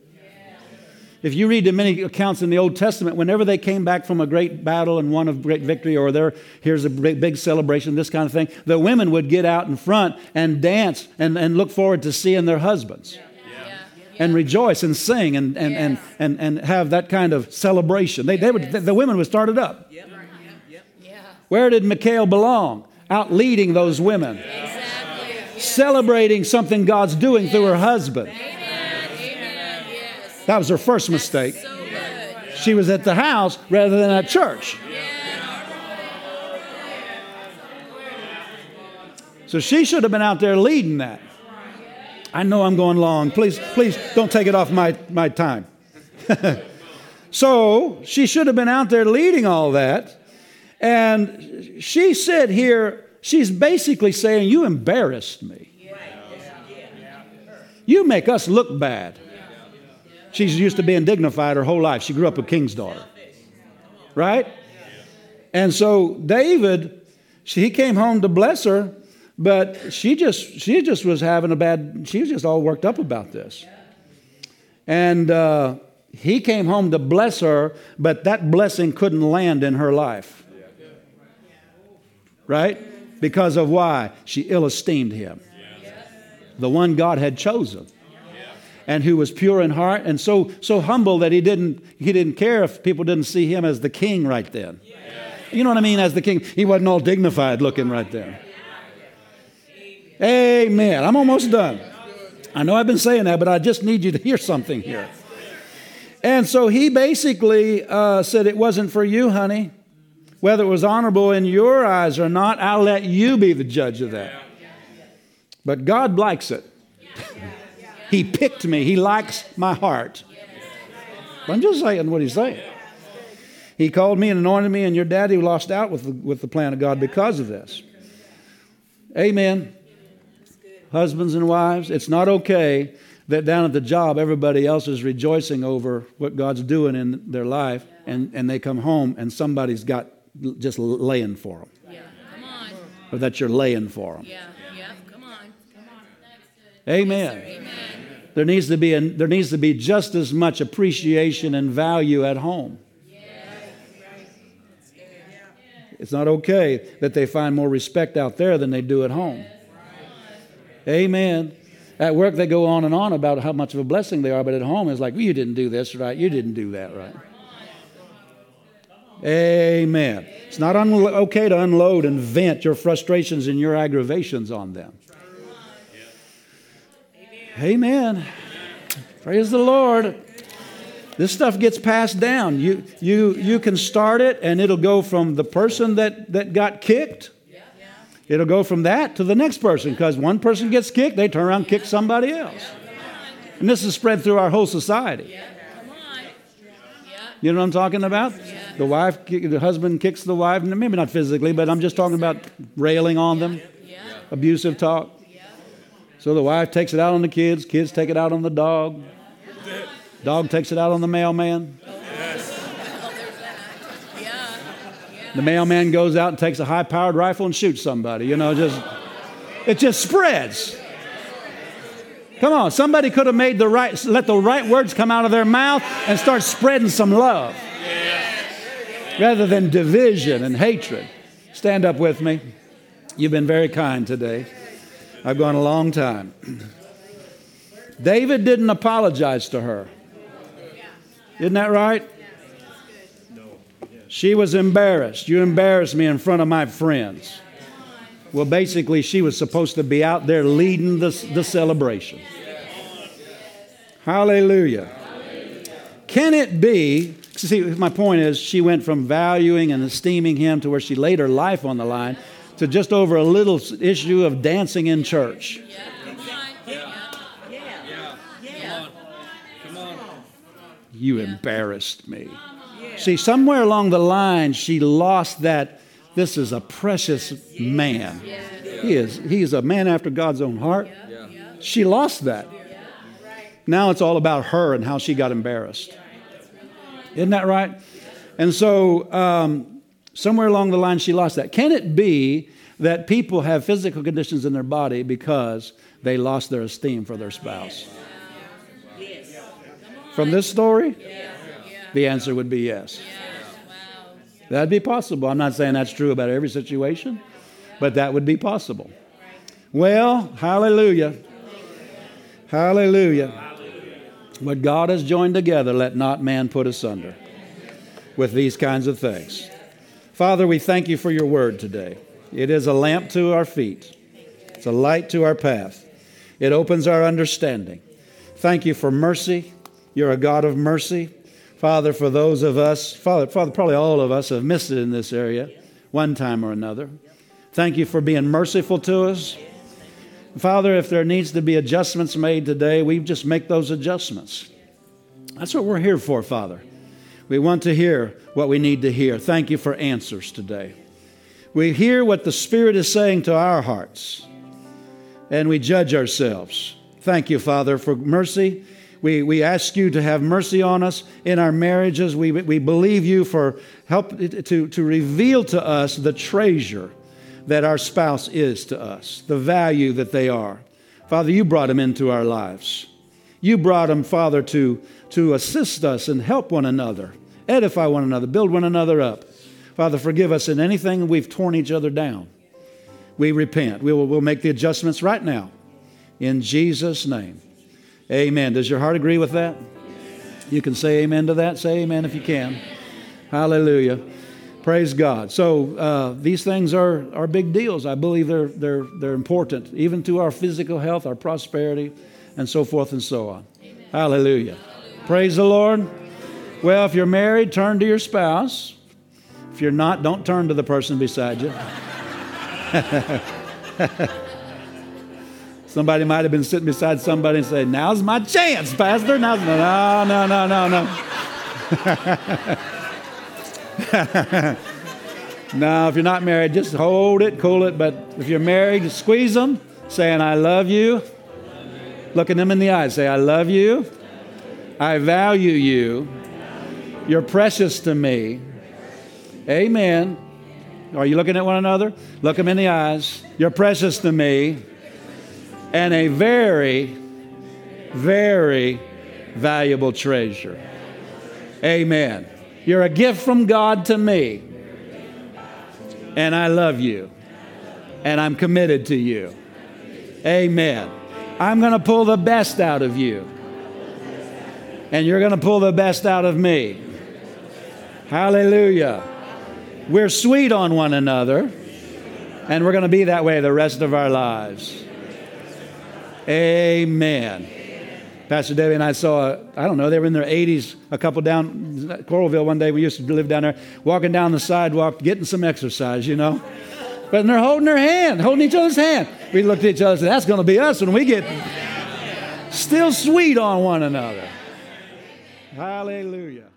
If you read the many accounts in the Old Testament, whenever they came back from a great battle and won a great victory, or there, here's a big, big celebration, this kind of thing, the women would get out in front and dance and, and look forward to seeing their husbands. Yeah. And rejoice and sing and, and, and, and, and have that kind of celebration. They, they would, the women would start it up. Where did Michal belong? Out leading those women. Exactly. Celebrating something God's doing through her husband. That was her first mistake. She was at the house rather than at church. So she should have been out there leading that. I know I'm going long. Please, please don't take it off my, my time. so she should have been out there leading all that. And she said here, she's basically saying, You embarrassed me. You make us look bad. She's used to being dignified her whole life. She grew up a king's daughter. Right? And so David, she, he came home to bless her, but she just she just was having a bad, she was just all worked up about this. And uh, he came home to bless her, but that blessing couldn't land in her life. Right? Because of why? She ill esteemed him. The one God had chosen and who was pure in heart and so, so humble that he didn't, he didn't care if people didn't see him as the king right then. You know what I mean? As the king, he wasn't all dignified looking right there. Amen. I'm almost done. I know I've been saying that, but I just need you to hear something here. And so he basically uh, said, It wasn't for you, honey. Whether it was honorable in your eyes or not, I'll let you be the judge of that. But God likes it. He picked me. He likes my heart. I'm just saying what he's saying. He called me and anointed me, and your daddy lost out with the, with the plan of God because of this. Amen. Husbands and wives, it's not okay that down at the job everybody else is rejoicing over what God's doing in their life, and, and they come home and somebody's got just laying for them. Yeah, come on. Or that you're laying for them. Yeah, yeah, come on. Come on. Amen. Yes, Amen there needs to be, a, there needs to be just as much appreciation and value at home. It's not okay that they find more respect out there than they do at home. Amen. At work, they go on and on about how much of a blessing they are, but at home, it's like, well, you didn't do this right. You didn't do that right. Amen. It's not un- okay to unload and vent your frustrations and your aggravations on them. Amen. Praise the Lord. This stuff gets passed down. You, you, you can start it, and it'll go from the person that, that got kicked. It'll go from that to the next person because one person gets kicked, they turn around and kick somebody else. And this is spread through our whole society. You know what I'm talking about? The wife, the husband kicks the wife, maybe not physically, but I'm just talking about railing on them, abusive talk. So the wife takes it out on the kids, kids take it out on the dog. Dog takes it out on the mailman. The mailman goes out and takes a high powered rifle and shoots somebody. You know, just it just spreads. Come on, somebody could have made the right, let the right words come out of their mouth and start spreading some love rather than division and hatred. Stand up with me. You've been very kind today. I've gone a long time. David didn't apologize to her. Isn't that right? She was embarrassed. You embarrassed me in front of my friends. Well, basically, she was supposed to be out there leading the, the celebration. Hallelujah. Can it be? See, my point is, she went from valuing and esteeming him to where she laid her life on the line to just over a little issue of dancing in church. You embarrassed me. See, somewhere along the line, she lost that. This is a precious man. He is. He is a man after God's own heart. She lost that. Now it's all about her and how she got embarrassed. Isn't that right? And so, um, somewhere along the line, she lost that. Can it be that people have physical conditions in their body because they lost their esteem for their spouse? From this story, the answer would be yes. That'd be possible. I'm not saying that's true about every situation, but that would be possible. Well, hallelujah. Hallelujah. What God has joined together, let not man put asunder with these kinds of things. Father, we thank you for your word today. It is a lamp to our feet, it's a light to our path, it opens our understanding. Thank you for mercy. You're a God of mercy. Father, for those of us, Father, Father, probably all of us have missed it in this area one time or another. Thank you for being merciful to us. Father, if there needs to be adjustments made today, we just make those adjustments. That's what we're here for, Father. We want to hear what we need to hear. Thank you for answers today. We hear what the Spirit is saying to our hearts, and we judge ourselves. Thank you, Father, for mercy we, we ask you to have mercy on us in our marriages. We, we believe you for help to, to reveal to us the treasure that our spouse is to us, the value that they are. Father, you brought them into our lives. You brought them, Father, to, to assist us and help one another, edify one another, build one another up. Father, forgive us in anything we've torn each other down. We repent. We will, we'll make the adjustments right now. In Jesus' name. Amen. Does your heart agree with that? You can say amen to that. Say amen if you can. Hallelujah. Praise God. So uh, these things are, are big deals. I believe they're, they're, they're important, even to our physical health, our prosperity, and so forth and so on. Hallelujah. Hallelujah. Praise the Lord. Well, if you're married, turn to your spouse. If you're not, don't turn to the person beside you. Somebody might have been sitting beside somebody and say, Now's my chance, Pastor. Now's no, no, no, no, no. no, if you're not married, just hold it, cool it. But if you're married, squeeze them, saying, I love you. Looking them in the eyes, say, I love you. I value you. You're precious to me. Amen. Are you looking at one another? Look them in the eyes. You're precious to me and a very, very valuable treasure. Amen. You're a gift from God to me, and I love you, and I'm committed to you. Amen. I'm going to pull the best out of you, and you're going to pull the best out of me. Hallelujah. We're sweet on one another, and we're going to be that way the rest of our lives. Amen. Pastor Debbie and I saw, I don't know, they were in their 80s, a couple down Coralville one day. We used to live down there, walking down the sidewalk, getting some exercise, you know. But they're holding their hand, holding each other's hand. We looked at each other and said, that's going to be us when we get still sweet on one another. Hallelujah.